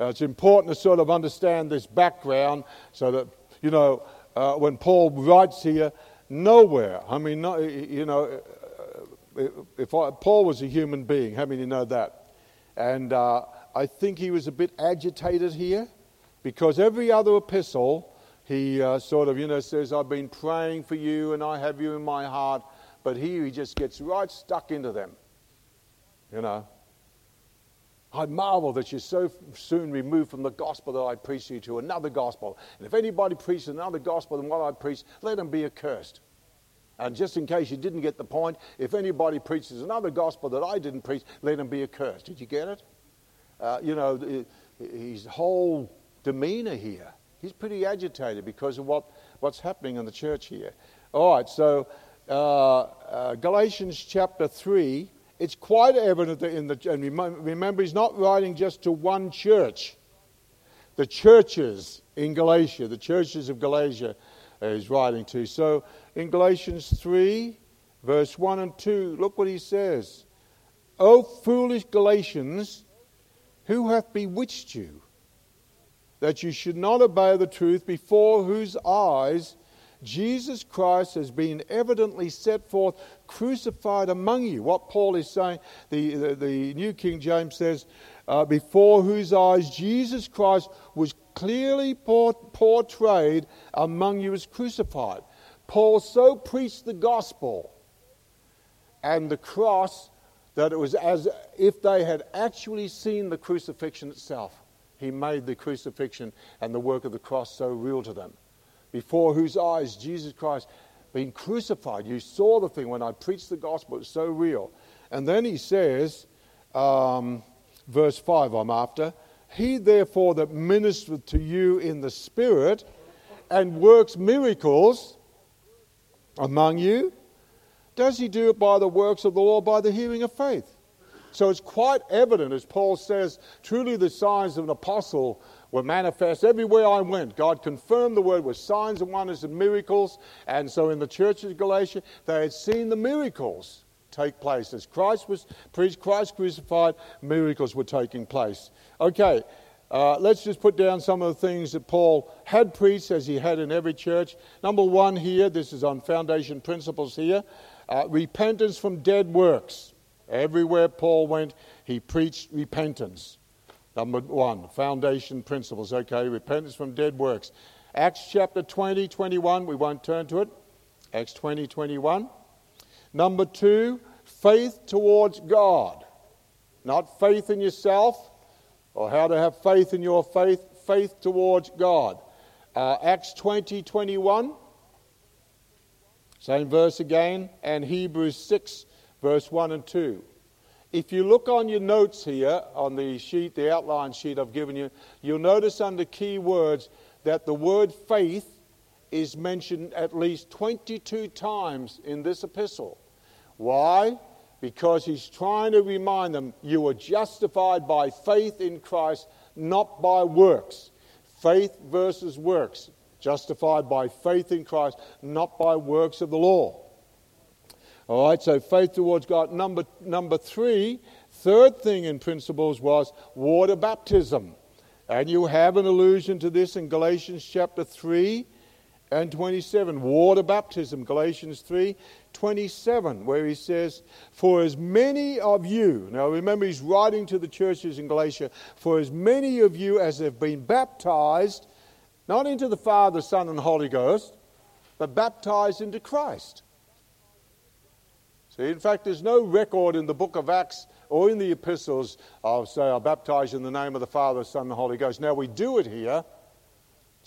Uh, it's important to sort of understand this background so that, you know, uh, when Paul writes here, nowhere, I mean, no, you know, if I, Paul was a human being, how many know that? And uh, I think he was a bit agitated here because every other epistle, he uh, sort of, you know, says, I've been praying for you and I have you in my heart. But here he just gets right stuck into them. You know, I marvel that you're so soon removed from the gospel that I preach you to another gospel. And if anybody preaches another gospel than what I preach, let him be accursed. And just in case you didn't get the point, if anybody preaches another gospel that I didn't preach, let him be accursed. Did you get it? Uh, you know, his whole demeanor here, he's pretty agitated because of what, what's happening in the church here. All right, so uh, uh, Galatians chapter 3, it's quite evident that in the, and remember, he's not writing just to one church. The churches in Galatia, the churches of Galatia, uh, he's writing to. So in Galatians 3, verse 1 and 2, look what he says. O foolish Galatians, who hath bewitched you, that you should not obey the truth, before whose eyes Jesus Christ has been evidently set forth, crucified among you. What Paul is saying, the, the, the New King James says, uh, before whose eyes Jesus Christ was clearly portrayed among you as crucified. Paul so preached the gospel and the cross that it was as if they had actually seen the crucifixion itself. He made the crucifixion and the work of the cross so real to them. Before whose eyes Jesus Christ being crucified. You saw the thing when I preached the gospel, it's so real. And then he says, um, verse 5, I'm after, He therefore that ministereth to you in the Spirit and works miracles among you, does he do it by the works of the law, by the hearing of faith? So it's quite evident, as Paul says, truly the signs of an apostle were manifest everywhere I went. God confirmed the word with signs and wonders and miracles. And so in the church of Galatia, they had seen the miracles take place. As Christ was preached, Christ crucified, miracles were taking place. Okay, uh, let's just put down some of the things that Paul had preached as he had in every church. Number one here, this is on foundation principles here uh, repentance from dead works. Everywhere Paul went, he preached repentance. Number one, foundation principles. Okay, repentance from dead works. Acts chapter 20, 21, we won't turn to it. Acts 20, 21. Number two, faith towards God. Not faith in yourself or how to have faith in your faith, faith towards God. Uh, Acts 20, 21. Same verse again. And Hebrews 6, verse 1 and 2. If you look on your notes here, on the sheet, the outline sheet I've given you, you'll notice under key words that the word faith is mentioned at least 22 times in this epistle. Why? Because he's trying to remind them you are justified by faith in Christ, not by works. Faith versus works. Justified by faith in Christ, not by works of the law. All right, so faith towards God. Number, number three, third thing in principles was water baptism. And you have an allusion to this in Galatians chapter 3 and 27. Water baptism, Galatians 3 27, where he says, For as many of you, now remember he's writing to the churches in Galatia, for as many of you as have been baptized, not into the Father, Son, and Holy Ghost, but baptized into Christ. See, in fact, there's no record in the book of Acts or in the epistles of, say, I baptize in the name of the Father, Son, and Holy Ghost. Now, we do it here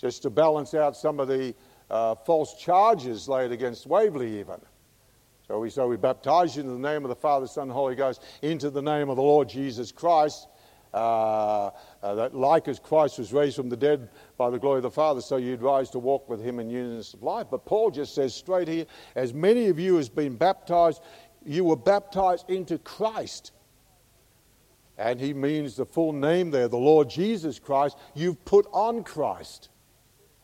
just to balance out some of the uh, false charges laid against Waverley, even. So we say we baptize you in the name of the Father, Son, and Holy Ghost into the name of the Lord Jesus Christ. Uh, uh, that like as Christ was raised from the dead by the glory of the Father, so you'd rise to walk with him in newness of life. But Paul just says straight here, as many of you as been baptized, you were baptized into Christ. And he means the full name there, the Lord Jesus Christ. You've put on Christ.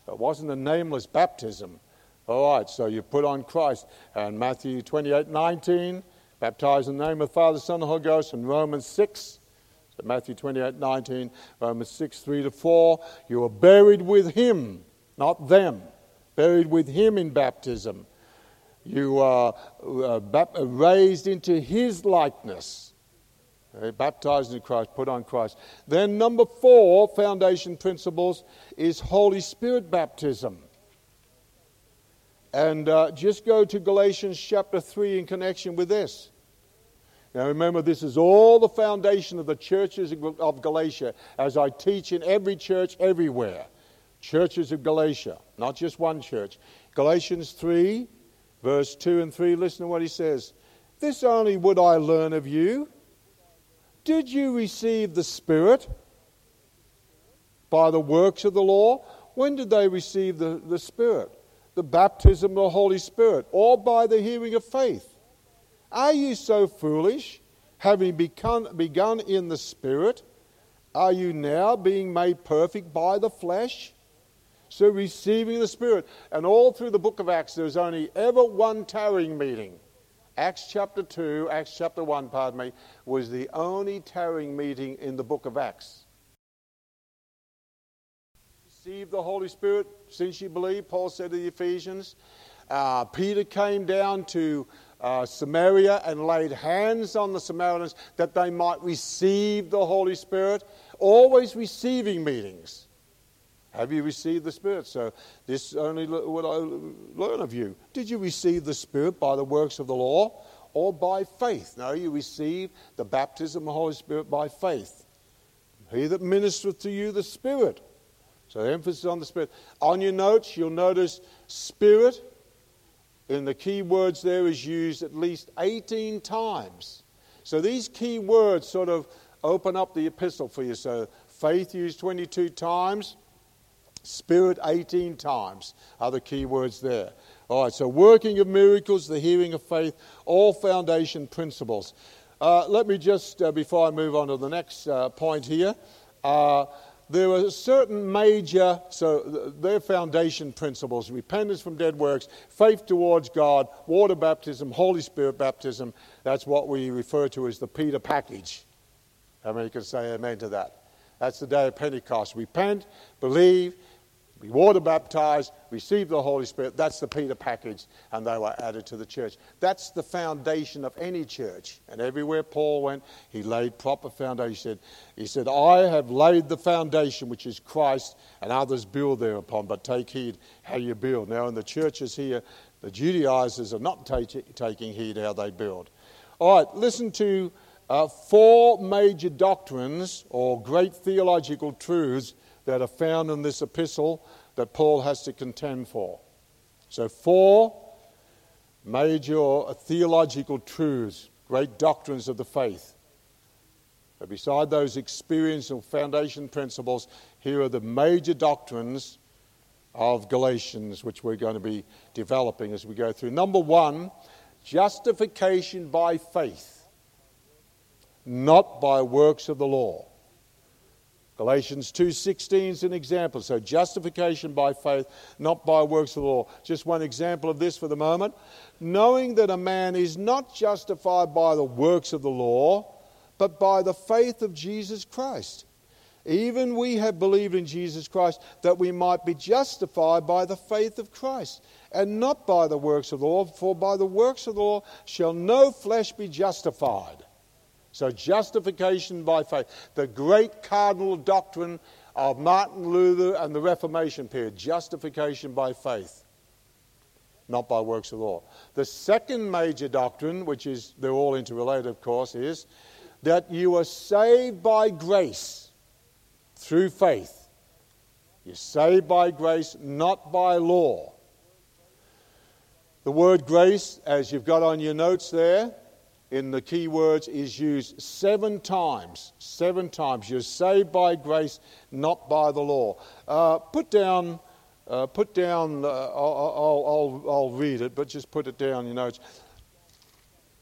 It wasn't a nameless baptism. All right, so you put on Christ. And Matthew 28 19, baptized in the name of the Father, Son, and Holy Ghost. And Romans 6, so Matthew 28 19, Romans 6 3 to 4, you are buried with him, not them, buried with him in baptism. You are uh, uh, raised into his likeness. Baptized in Christ, put on Christ. Then, number four, foundation principles, is Holy Spirit baptism. And uh, just go to Galatians chapter 3 in connection with this. Now remember, this is all the foundation of the churches of Galatia, as I teach in every church everywhere. Churches of Galatia, not just one church. Galatians 3 Verse 2 and 3, listen to what he says. This only would I learn of you. Did you receive the Spirit by the works of the law? When did they receive the, the Spirit? The baptism of the Holy Spirit, or by the hearing of faith? Are you so foolish, having begun, begun in the Spirit? Are you now being made perfect by the flesh? So, receiving the Spirit. And all through the book of Acts, there's only ever one tarrying meeting. Acts chapter 2, Acts chapter 1, pardon me, was the only tarrying meeting in the book of Acts. Receive the Holy Spirit since you believe, Paul said to the Ephesians. Uh, Peter came down to uh, Samaria and laid hands on the Samaritans that they might receive the Holy Spirit. Always receiving meetings. Have you received the Spirit? So, this only what I learn of you. Did you receive the Spirit by the works of the law or by faith? No, you receive the baptism of the Holy Spirit by faith. He that ministereth to you the Spirit. So, emphasis on the Spirit. On your notes, you'll notice Spirit in the key words there is used at least 18 times. So, these key words sort of open up the epistle for you. So, faith used 22 times. Spirit 18 times are the key words there. All right, so working of miracles, the hearing of faith, all foundation principles. Uh, let me just, uh, before I move on to the next uh, point here, uh, there are certain major, so their foundation principles repentance from dead works, faith towards God, water baptism, Holy Spirit baptism. That's what we refer to as the Peter package. How many can say amen to that? That's the day of Pentecost. Repent, believe, be water baptized, receive the Holy Spirit. That's the Peter package, and they were added to the church. That's the foundation of any church. And everywhere Paul went, he laid proper foundation. He said, I have laid the foundation, which is Christ, and others build thereupon, but take heed how you build. Now, in the churches here, the Judaizers are not taking heed how they build. All right, listen to uh, four major doctrines or great theological truths that are found in this epistle that Paul has to contend for. So, four major theological truths, great doctrines of the faith. But beside those experiential foundation principles, here are the major doctrines of Galatians, which we're going to be developing as we go through. Number one, justification by faith, not by works of the law. Galatians 2:16 is an example. So justification by faith, not by works of the law. Just one example of this for the moment. Knowing that a man is not justified by the works of the law, but by the faith of Jesus Christ. Even we have believed in Jesus Christ that we might be justified by the faith of Christ, and not by the works of the law, for by the works of the law shall no flesh be justified. So, justification by faith, the great cardinal doctrine of Martin Luther and the Reformation period justification by faith, not by works of law. The second major doctrine, which is, they're all interrelated, of course, is that you are saved by grace through faith. You're saved by grace, not by law. The word grace, as you've got on your notes there, in the key words is used seven times. Seven times. You're saved by grace, not by the law. Uh, put down, uh, put down. Uh, I'll, I'll, I'll, read it, but just put it down. You know,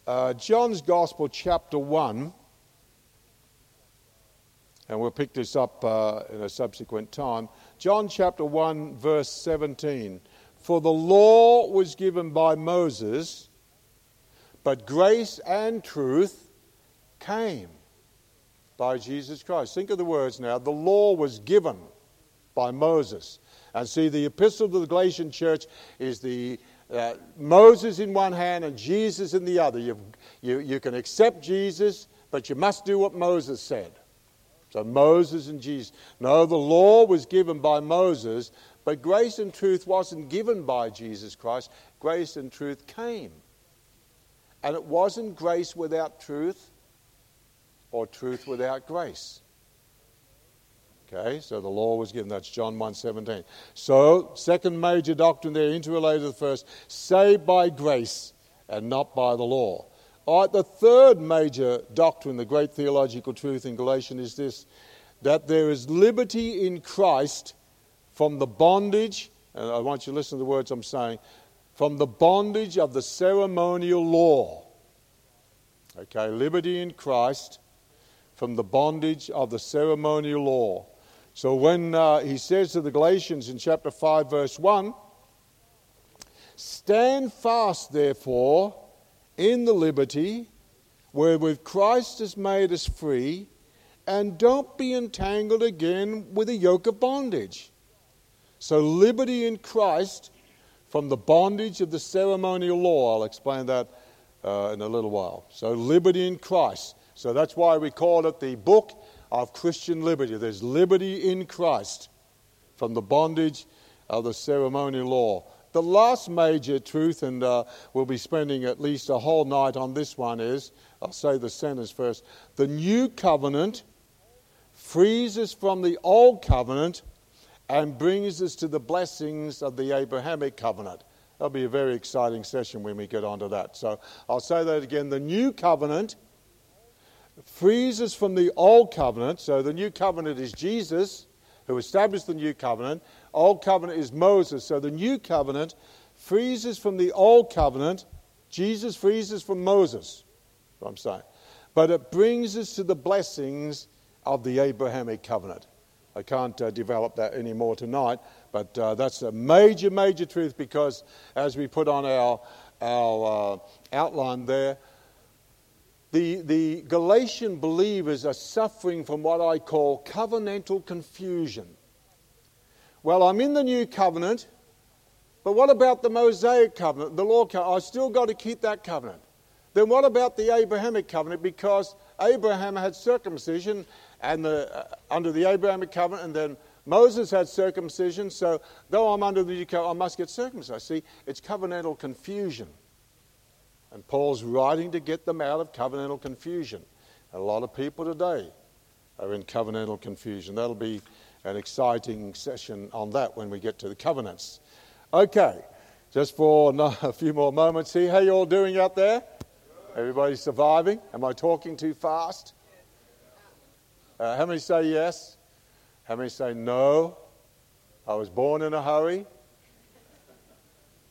uh, John's Gospel, chapter one, and we'll pick this up uh, in a subsequent time. John chapter one, verse seventeen. For the law was given by Moses but grace and truth came by Jesus Christ. Think of the words now. The law was given by Moses. And see, the epistle to the Galatian church is the uh, Moses in one hand and Jesus in the other. you you, you can accept Jesus, but you must do what Moses said. So Moses and Jesus. No, the law was given by Moses, but grace and truth wasn't given by Jesus Christ. Grace and truth came and it wasn't grace without truth or truth without grace. Okay, so the law was given. That's John 1.17. So, second major doctrine there, interrelated to the first, saved by grace and not by the law. All right, the third major doctrine, the great theological truth in Galatians is this that there is liberty in Christ from the bondage, and I want you to listen to the words I'm saying, from the bondage of the ceremonial law. Okay, liberty in Christ from the bondage of the ceremonial law. So when uh, he says to the Galatians in chapter 5, verse 1, Stand fast, therefore, in the liberty wherewith Christ has made us free, and don't be entangled again with a yoke of bondage. So, liberty in Christ from the bondage of the ceremonial law. I'll explain that uh, in a little while. So, liberty in Christ. So, that's why we call it the book of Christian liberty. There's liberty in Christ from the bondage of the ceremonial law. The last major truth, and uh, we'll be spending at least a whole night on this one, is I'll say the sentence first. The new covenant frees us from the old covenant and brings us to the blessings of the Abrahamic covenant. That'll be a very exciting session when we get onto that. So I'll say that again. The new covenant frees us from the old covenant. So the new covenant is Jesus who established the new covenant. Old covenant is Moses. So the new covenant frees us from the old covenant. Jesus frees us from Moses. What I'm saying. But it brings us to the blessings of the Abrahamic covenant. I can't uh, develop that anymore tonight, but uh, that's a major, major truth because as we put on our, our uh, outline there, the, the Galatian believers are suffering from what I call covenantal confusion. Well, I'm in the new covenant, but what about the Mosaic covenant, the law covenant? I've still got to keep that covenant. Then what about the Abrahamic covenant? Because Abraham had circumcision and the, uh, under the Abrahamic covenant, and then Moses had circumcision. So though I'm under the new covenant, I must get circumcised. See, it's covenantal confusion. And Paul's writing to get them out of covenantal confusion. A lot of people today are in covenantal confusion. That'll be an exciting session on that when we get to the covenants. Okay, just for a few more moments here. How you all doing out there? Everybody surviving? Am I talking too fast? Uh, how many say yes? How many say no? I was born in a hurry.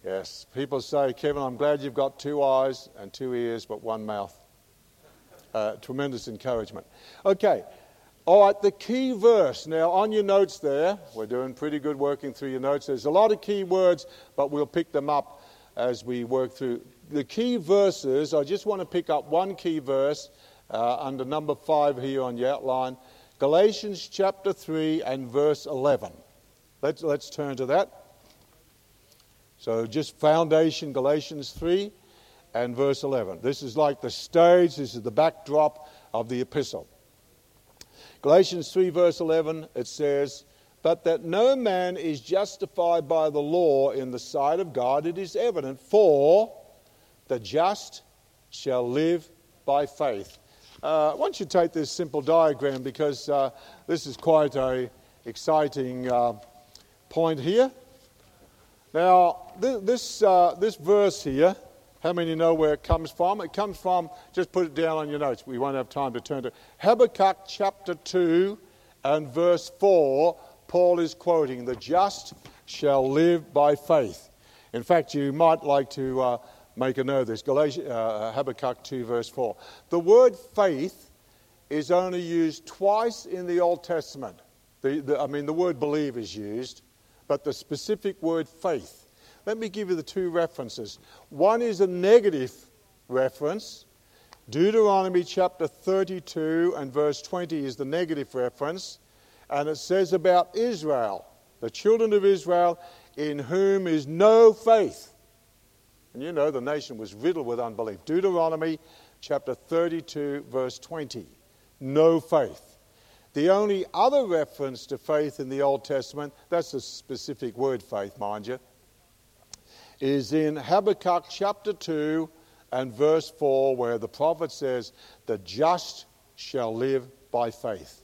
Yes, people say, Kevin, I'm glad you've got two eyes and two ears, but one mouth. Uh, tremendous encouragement. Okay, all right, the key verse. Now, on your notes there, we're doing pretty good working through your notes. There's a lot of key words, but we'll pick them up as we work through. The key verses, I just want to pick up one key verse uh, under number five here on your outline Galatians chapter 3 and verse 11. Let's, let's turn to that. So, just foundation, Galatians 3 and verse 11. This is like the stage, this is the backdrop of the epistle. Galatians 3, verse 11, it says, But that no man is justified by the law in the sight of God, it is evident, for the just shall live by faith. Uh, I want you take this simple diagram because uh, this is quite a exciting uh, point here. Now, th- this, uh, this verse here, how many know where it comes from? It comes from, just put it down on your notes. We won't have time to turn to it. Habakkuk chapter 2 and verse 4. Paul is quoting, The just shall live by faith. In fact, you might like to uh, make a note of this Galatians, uh, Habakkuk 2, verse 4. The word faith is only used twice in the Old Testament. The, the, I mean, the word believe is used but the specific word faith. Let me give you the two references. One is a negative reference. Deuteronomy chapter 32 and verse 20 is the negative reference. And it says about Israel, the children of Israel, in whom is no faith. And you know the nation was riddled with unbelief. Deuteronomy chapter 32, verse 20. No faith. The only other reference to faith in the Old Testament, that's a specific word, faith, mind you, is in Habakkuk chapter 2 and verse 4, where the prophet says, The just shall live by faith.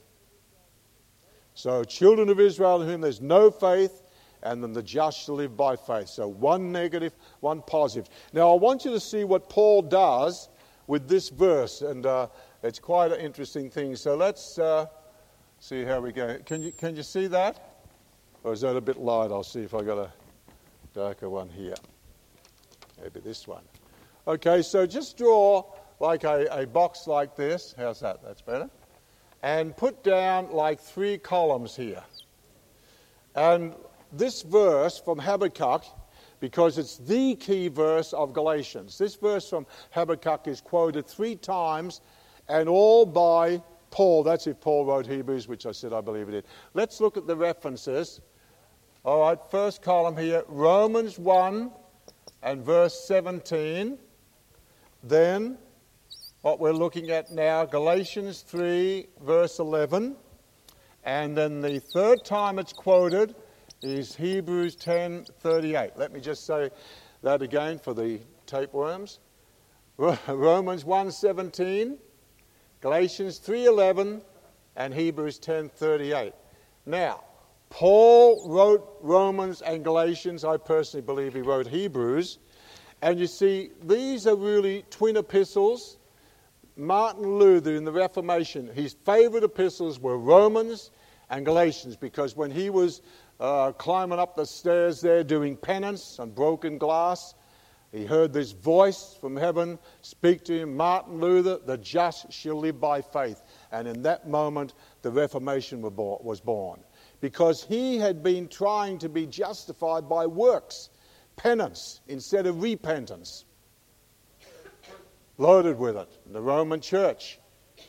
So, children of Israel in whom there's no faith, and then the just shall live by faith. So, one negative, one positive. Now, I want you to see what Paul does with this verse, and uh, it's quite an interesting thing. So, let's uh, see how we go. Can you, can you see that? Or is that a bit light? I'll see if I got a darker one here. Maybe this one. Okay, so just draw like a, a box like this. How's that? That's better. And put down like three columns here. And this verse from Habakkuk, because it's the key verse of Galatians, this verse from Habakkuk is quoted three times and all by Paul. That's if Paul wrote Hebrews, which I said I believe it did. Let's look at the references. All right, first column here Romans 1 and verse 17. Then, what we're looking at now, Galatians 3, verse 11. And then the third time it's quoted is Hebrews 10:38. Let me just say that again for the tapeworms. Romans 1:17, Galatians 3:11, and Hebrews 10:38. Now, Paul wrote Romans and Galatians. I personally believe he wrote Hebrews. And you see, these are really twin epistles. Martin Luther in the Reformation, his favorite epistles were Romans and Galatians because when he was uh, climbing up the stairs there doing penance on broken glass, he heard this voice from heaven speak to him Martin Luther, the just shall live by faith. And in that moment, the Reformation was born because he had been trying to be justified by works, penance instead of repentance. Loaded with it, the Roman church.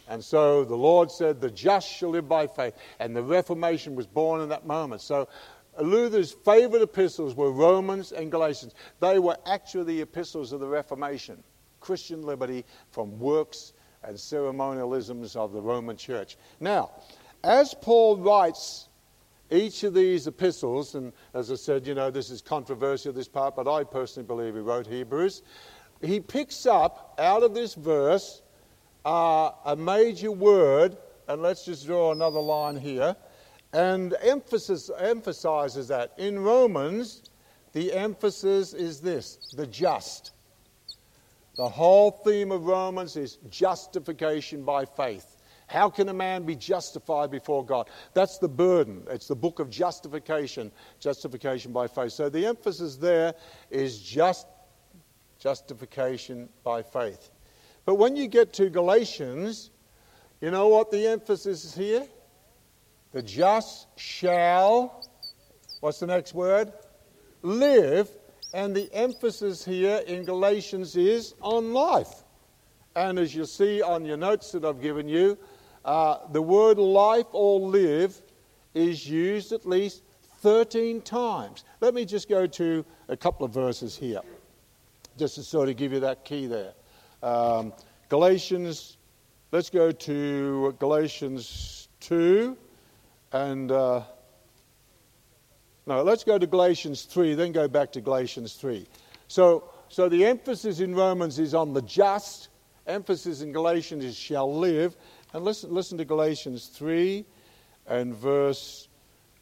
And so the Lord said, The just shall live by faith. And the Reformation was born in that moment. So Luther's favorite epistles were Romans and Galatians. They were actually the epistles of the Reformation Christian liberty from works and ceremonialisms of the Roman church. Now, as Paul writes each of these epistles, and as I said, you know, this is controversial, this part, but I personally believe he wrote Hebrews. He picks up out of this verse uh, a major word, and let's just draw another line here, and emphasis, emphasizes that. In Romans, the emphasis is this the just. The whole theme of Romans is justification by faith. How can a man be justified before God? That's the burden. It's the book of justification, justification by faith. So the emphasis there is just justification by faith. But when you get to Galatians, you know what the emphasis is here? The just shall, what's the next word? Live. And the emphasis here in Galatians is on life. And as you see on your notes that I've given you, uh, the word life or live is used at least 13 times. Let me just go to a couple of verses here, just to sort of give you that key there. Um, Galatians, let's go to Galatians 2 and. Uh, no, let's go to Galatians 3, then go back to Galatians 3. So, so the emphasis in Romans is on the just, emphasis in Galatians is shall live, and listen, listen to Galatians 3 and verse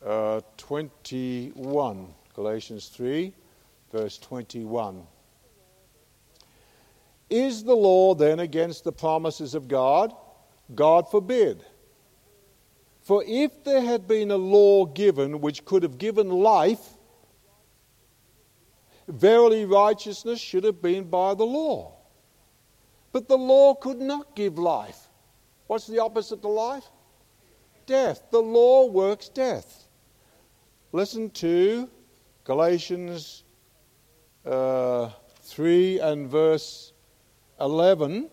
uh, 21. Galatians 3, verse 21. Is the law then against the promises of God? God forbid. For if there had been a law given which could have given life, verily righteousness should have been by the law. But the law could not give life. What's the opposite to life? Death. The law works death. Listen to Galatians uh, 3 and verse 11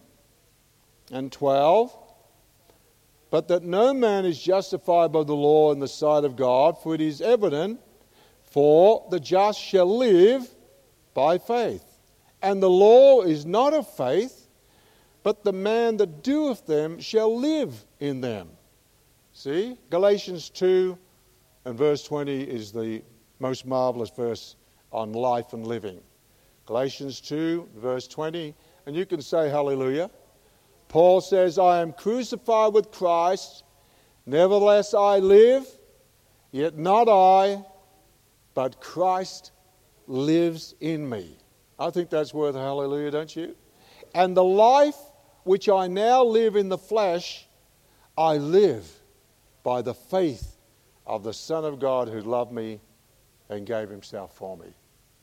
and 12. But that no man is justified by the law in the sight of God, for it is evident, for the just shall live by faith. And the law is not of faith, but the man that doeth them shall live in them. See? Galatians 2 and verse 20 is the most marvelous verse on life and living. Galatians 2, verse 20, and you can say hallelujah. Paul says, I am crucified with Christ, nevertheless I live, Yet not I, but Christ lives in me. I think that's worth a hallelujah, don't you? And the life which I now live in the flesh, I live by the faith of the Son of God who loved me and gave himself for me.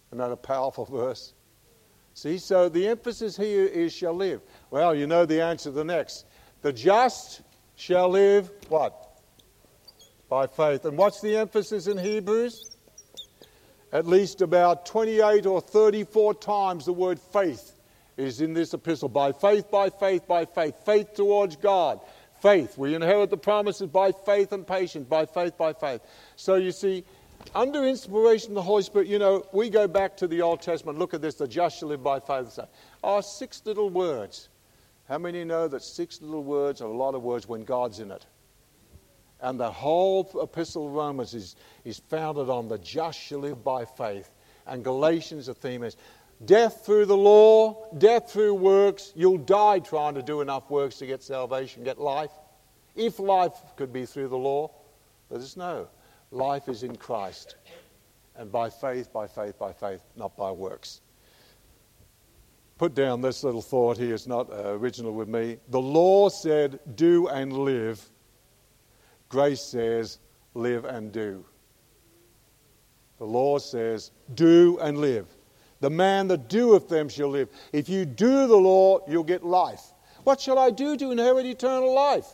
Isn't that a powerful verse? See, so the emphasis here is shall live. Well, you know the answer to the next. The just shall live what? By faith. And what's the emphasis in Hebrews? At least about 28 or 34 times the word faith is in this epistle. By faith, by faith, by faith. Faith towards God. Faith. We inherit the promises by faith and patience. By faith, by faith. So you see, under inspiration of the Holy Spirit, you know, we go back to the Old Testament. Look at this the just shall live by faith. Are ah, six little words. How many know that six little words are a lot of words when God's in it? And the whole epistle of Romans is, is founded on the just shall live by faith. And Galatians, the theme is death through the law, death through works. You'll die trying to do enough works to get salvation, get life. If life could be through the law, there's no. Life is in Christ. And by faith, by faith, by faith, not by works. Put down this little thought here, it's not uh, original with me. The law said, do and live. Grace says, live and do. The law says, do and live. The man that doeth them shall live. If you do the law, you'll get life. What shall I do to inherit eternal life?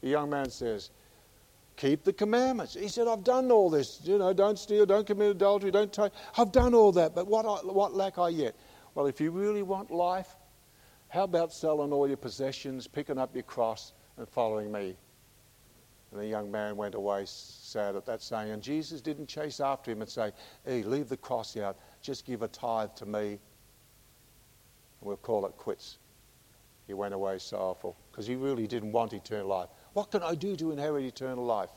The young man says, keep the commandments. He said, I've done all this. You know, don't steal, don't commit adultery, don't take. I've done all that, but what, I, what lack I yet? Well, if you really want life, how about selling all your possessions, picking up your cross, and following me? And the young man went away sad at that saying. And Jesus didn't chase after him and say, Hey, leave the cross out, just give a tithe to me, and we'll call it quits. He went away sorrowful because he really didn't want eternal life. What can I do to inherit eternal life?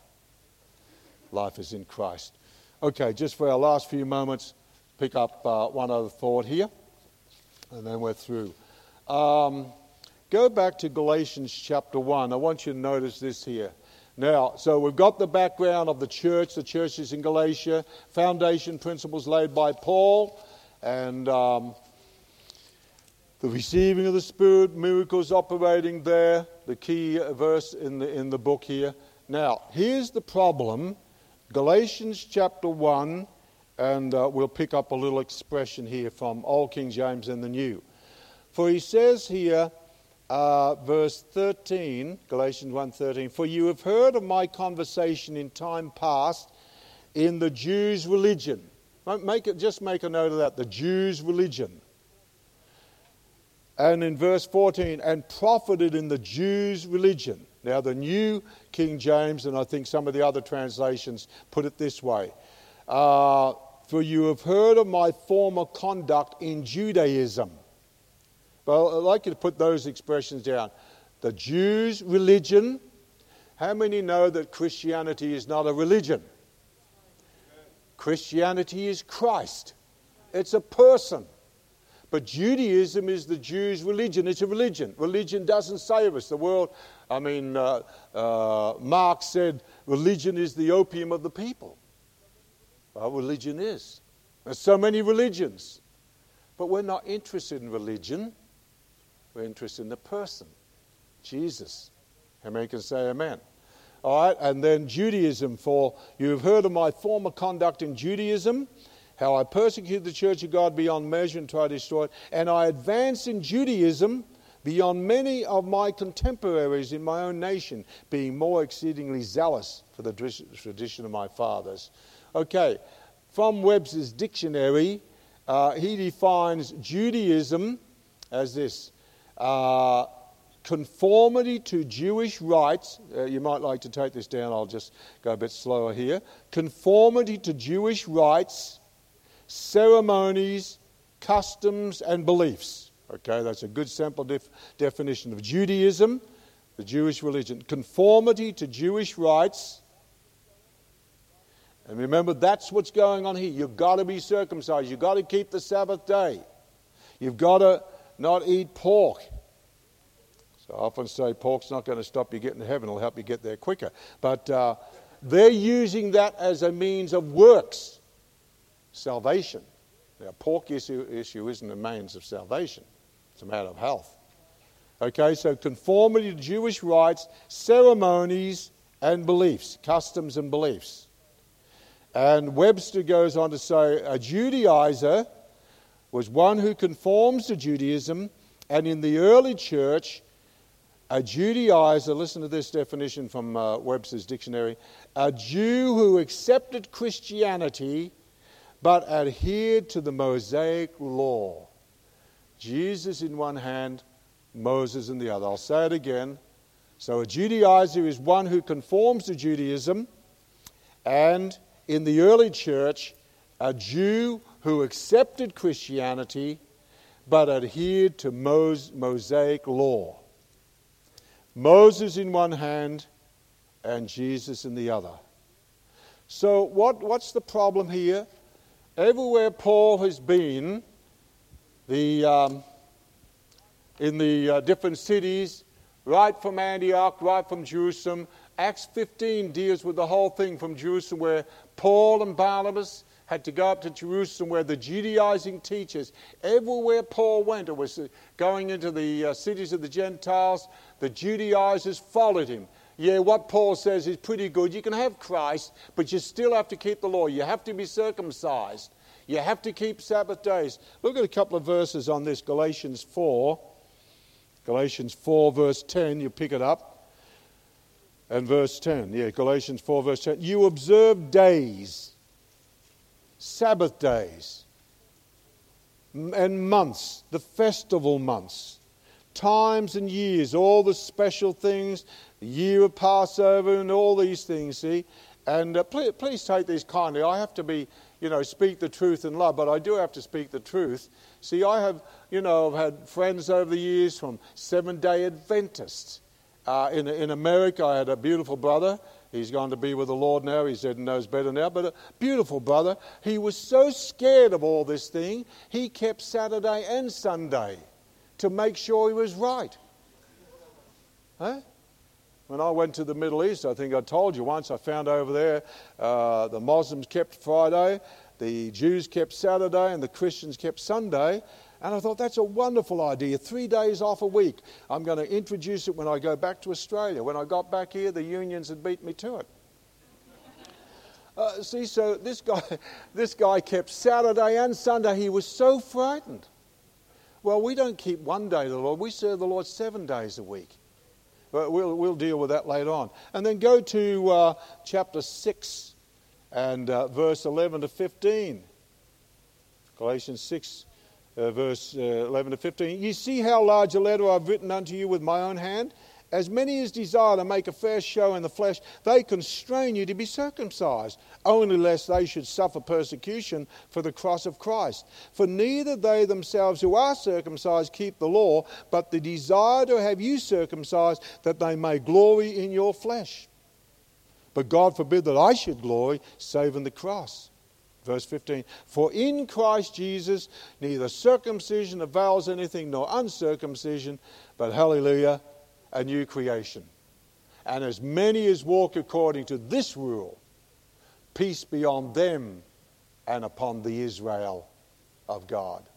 Life is in Christ. Okay, just for our last few moments, pick up uh, one other thought here, and then we're through. Um, go back to Galatians chapter 1. I want you to notice this here. Now, so we've got the background of the church. The church is in Galatia, foundation principles laid by Paul, and um, the receiving of the Spirit, miracles operating there, the key verse in the, in the book here. Now, here's the problem Galatians chapter 1, and uh, we'll pick up a little expression here from Old King James and the New. For he says here, uh, verse 13, Galatians 1:13, "For you have heard of my conversation in time past in the Jews' religion." Make it, just make a note of that, the Jews' religion and in verse 14, and profited in the Jews' religion. Now, the New King James, and I think some of the other translations put it this way uh, For you have heard of my former conduct in Judaism. Well, I'd like you to put those expressions down. The Jews' religion. How many know that Christianity is not a religion? Christianity is Christ, it's a person. But Judaism is the Jews' religion. It's a religion. Religion doesn't save us. The world, I mean, uh, uh, Marx said religion is the opium of the people. Well, religion is. There's so many religions. But we're not interested in religion. We're interested in the person, Jesus. Many can say amen? All right, and then Judaism, for you have heard of my former conduct in Judaism how I persecuted the church of God beyond measure and tried to destroy it, and I advanced in Judaism beyond many of my contemporaries in my own nation, being more exceedingly zealous for the tradition of my fathers. Okay, from Webster's dictionary, uh, he defines Judaism as this. Uh, conformity to Jewish rites. Uh, you might like to take this down, I'll just go a bit slower here. Conformity to Jewish rites ceremonies, customs, and beliefs. Okay, that's a good sample def- definition of Judaism, the Jewish religion. Conformity to Jewish rites. And remember, that's what's going on here. You've got to be circumcised. You've got to keep the Sabbath day. You've got to not eat pork. So I often say pork's not going to stop you getting to heaven, it'll help you get there quicker. But uh, they're using that as a means of works, salvation. Now, pork issue, issue isn't a means of salvation, it's a matter of health. Okay, so conformity to Jewish rites, ceremonies, and beliefs, customs and beliefs. And Webster goes on to say a Judaizer was one who conforms to Judaism, and in the early church, a Judaizer, listen to this definition from uh, Webster's dictionary, a Jew who accepted Christianity but adhered to the Mosaic law. Jesus in one hand, Moses in the other. I'll say it again. So a Judaizer is one who conforms to Judaism, and in the early church, a Jew who accepted Christianity but adhered to Mosaic law. Moses in one hand and Jesus in the other. So, what, what's the problem here? Everywhere Paul has been, the, um, in the uh, different cities, right from Antioch, right from Jerusalem, Acts 15 deals with the whole thing from Jerusalem, where Paul and Barnabas had to go up to Jerusalem where the Judaizing teachers, everywhere Paul went, it was going into the uh, cities of the Gentiles, the Judaizers followed him. Yeah, what Paul says is pretty good. You can have Christ, but you still have to keep the law. You have to be circumcised. You have to keep Sabbath days. Look at a couple of verses on this Galatians 4. Galatians 4, verse 10, you pick it up. And verse 10, yeah, Galatians 4, verse 10. You observe days Sabbath days and months, the festival months, times and years, all the special things, the year of Passover and all these things, see? And uh, please, please take these kindly. I have to be, you know, speak the truth in love, but I do have to speak the truth. See, I have, you know, I've had friends over the years from Seven day Adventists. Uh, in, in America, I had a beautiful brother He's gone to be with the Lord now. He said he knows better now. But a beautiful brother. He was so scared of all this thing, he kept Saturday and Sunday to make sure he was right. Huh? When I went to the Middle East, I think I told you once, I found over there uh, the Muslims kept Friday, the Jews kept Saturday, and the Christians kept Sunday. And I thought, that's a wonderful idea. Three days off a week. I'm going to introduce it when I go back to Australia. When I got back here, the unions had beat me to it. Uh, see, so this guy, this guy kept Saturday and Sunday. He was so frightened. Well, we don't keep one day of the Lord. We serve the Lord seven days a week. But we'll, we'll deal with that later on. And then go to uh, chapter 6 and uh, verse 11 to 15. Galatians 6, uh, verse uh, 11 to 15. You see how large a letter I've written unto you with my own hand? As many as desire to make a fair show in the flesh, they constrain you to be circumcised, only lest they should suffer persecution for the cross of Christ. For neither they themselves who are circumcised keep the law, but the desire to have you circumcised, that they may glory in your flesh. But God forbid that I should glory, save in the cross Verse 15 For in Christ Jesus neither circumcision avails anything nor uncircumcision, but hallelujah, a new creation. And as many as walk according to this rule, peace be on them and upon the Israel of God.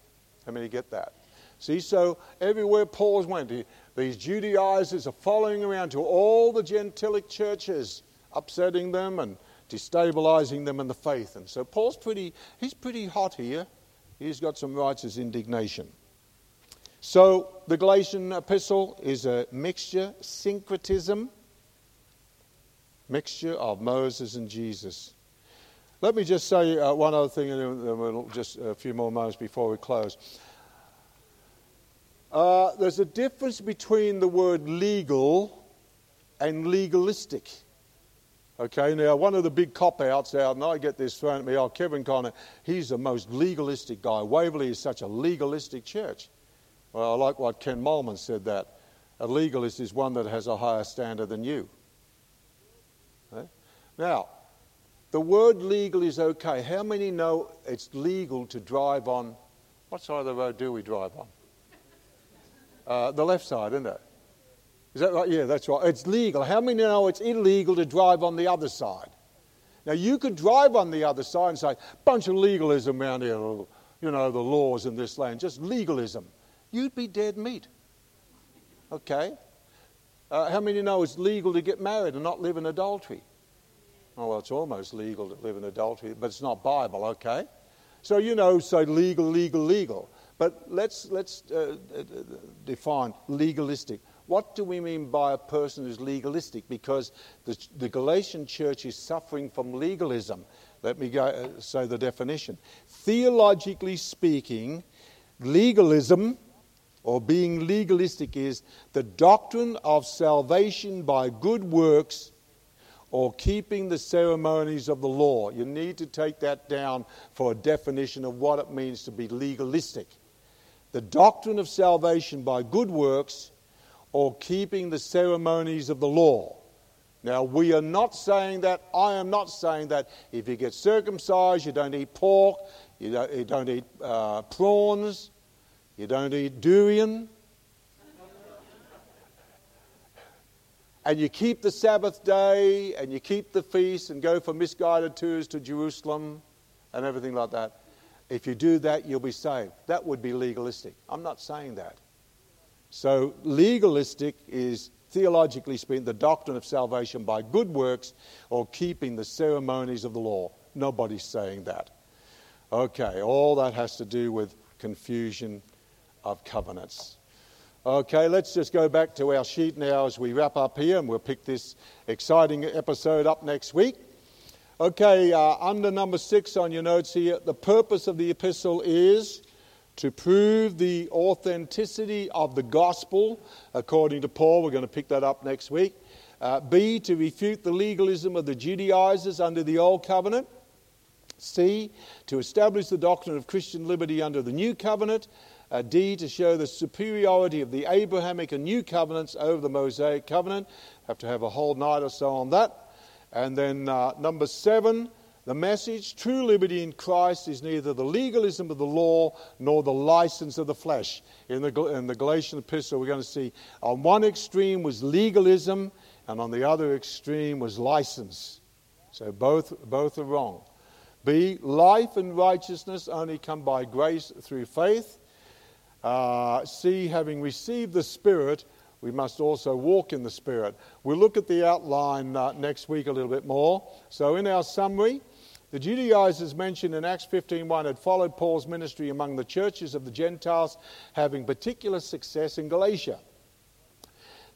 How many get that? See, so everywhere Paul's went, these Judaizers are following around to all the Gentilic churches, upsetting them and destabilizing them in the faith. And so Paul's pretty, he's pretty hot here. He's got some righteous indignation. So the Galatian epistle is a mixture, syncretism, mixture of Moses and Jesus. Let me just say uh, one other thing, and then we'll just a few more moments before we close. Uh, there's a difference between the word legal and legalistic. Okay, now one of the big cop outs out, and I get this thrown at me, oh, Kevin Conner, he's the most legalistic guy. Waverley is such a legalistic church. Well, I like what Ken Molman said that. A legalist is one that has a higher standard than you. Okay? Now, the word legal is okay. How many know it's legal to drive on? What side of the road do we drive on? Uh, the left side, isn't it? Is that right? Yeah, that's right. It's legal. How many know it's illegal to drive on the other side? Now, you could drive on the other side and say, bunch of legalism around here, you know, the laws in this land, just legalism. You'd be dead meat. Okay? Uh, how many know it's legal to get married and not live in adultery? Oh, well, it's almost legal to live in adultery, but it's not Bible, okay? So, you know, so legal, legal, legal. But let's, let's uh, uh define legalistic. What do we mean by a person who's legalistic? Because the, the Galatian church is suffering from legalism. Let me go, uh, say the definition. Theologically speaking, legalism or being legalistic is the doctrine of salvation by good works or keeping the ceremonies of the law. You need to take that down for a definition of what it means to be legalistic. The doctrine of salvation by good works or keeping the ceremonies of the law. Now, we are not saying that, I am not saying that if you get circumcised, you don't eat pork, you don't, you don't eat uh, prawns, you don't eat durian, and you keep the Sabbath day and you keep the feast and go for misguided tours to Jerusalem and everything like that. If you do that, you'll be saved. That would be legalistic. I'm not saying that. So, legalistic is theologically speaking the doctrine of salvation by good works or keeping the ceremonies of the law. Nobody's saying that. Okay, all that has to do with confusion of covenants. Okay, let's just go back to our sheet now as we wrap up here, and we'll pick this exciting episode up next week. Okay, uh, under number six on your notes here, the purpose of the epistle is to prove the authenticity of the gospel, according to Paul. We're going to pick that up next week. Uh, B, to refute the legalism of the Judaizers under the Old Covenant. C, to establish the doctrine of Christian liberty under the New Covenant. D, to show the superiority of the Abrahamic and New Covenants over the Mosaic Covenant. Have to have a whole night or so on that. And then uh, number seven, the message, true liberty in Christ, is neither the legalism of the law nor the license of the flesh. In the, in the Galatian epistle, we're going to see on one extreme was legalism, and on the other extreme was license. So both, both are wrong. B, life and righteousness only come by grace through faith. Uh, C, having received the Spirit, we must also walk in the Spirit. We'll look at the outline uh, next week a little bit more. So, in our summary, the Judaizers mentioned in Acts 15:1 had followed Paul's ministry among the churches of the Gentiles, having particular success in Galatia.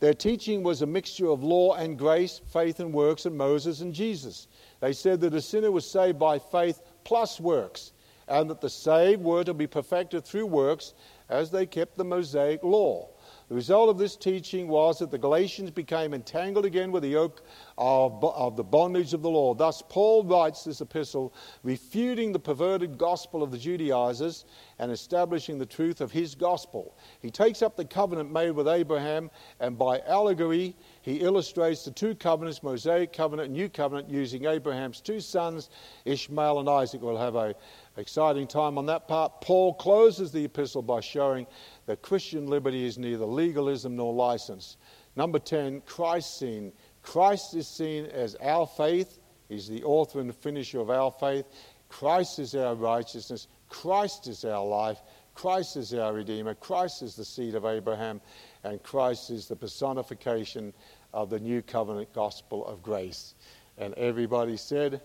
Their teaching was a mixture of law and grace, faith and works, and Moses and Jesus. They said that a sinner was saved by faith plus works, and that the saved were to be perfected through works as they kept the Mosaic law. The result of this teaching was that the Galatians became entangled again with the yoke of, of the bondage of the law. Thus, Paul writes this epistle refuting the perverted gospel of the Judaizers and establishing the truth of his gospel. He takes up the covenant made with Abraham, and by allegory, he illustrates the two covenants, Mosaic covenant and New covenant, using Abraham's two sons, Ishmael and Isaac. We'll have an exciting time on that part. Paul closes the epistle by showing that Christian liberty is neither legalism nor license. Number 10, Christ seen. Christ is seen as our faith. He's the author and finisher of our faith. Christ is our righteousness. Christ is our life. Christ is our Redeemer. Christ is the seed of Abraham. And Christ is the personification of the new covenant gospel of grace. And everybody said,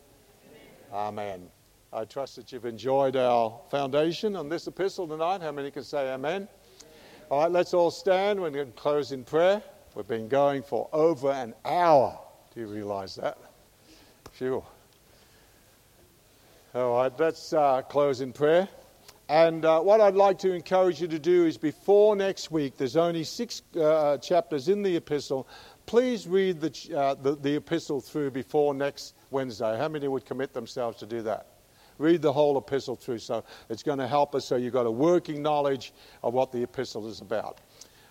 Amen. amen. I trust that you've enjoyed our foundation on this epistle tonight. How many can say amen? All right, let's all stand. We're going to close in prayer. We've been going for over an hour. Do you realize that? Sure. All right, let's uh, close in prayer. And uh, what I'd like to encourage you to do is before next week, there's only six uh, chapters in the epistle. Please read the, uh, the, the epistle through before next Wednesday. How many would commit themselves to do that? Read the whole epistle through. So it's going to help us so you've got a working knowledge of what the epistle is about.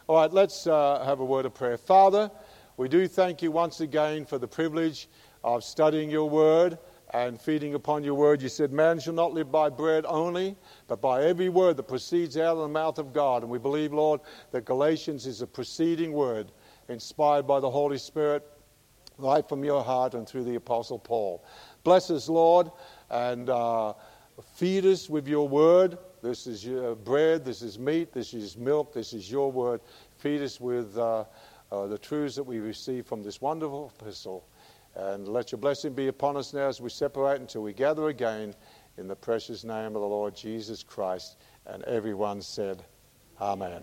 All right, let's uh, have a word of prayer. Father, we do thank you once again for the privilege of studying your word and feeding upon your word. You said, Man shall not live by bread only, but by every word that proceeds out of the mouth of God. And we believe, Lord, that Galatians is a preceding word inspired by the Holy Spirit right from your heart and through the Apostle Paul. Bless us, Lord, and uh, feed us with your word. This is your bread, this is meat, this is milk, this is your word. Feed us with uh, uh, the truths that we receive from this wonderful epistle. And let your blessing be upon us now as we separate until we gather again in the precious name of the Lord Jesus Christ. And everyone said, Amen.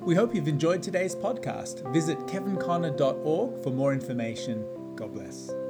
We hope you've enjoyed today's podcast. Visit kevinconner.org for more information. God bless.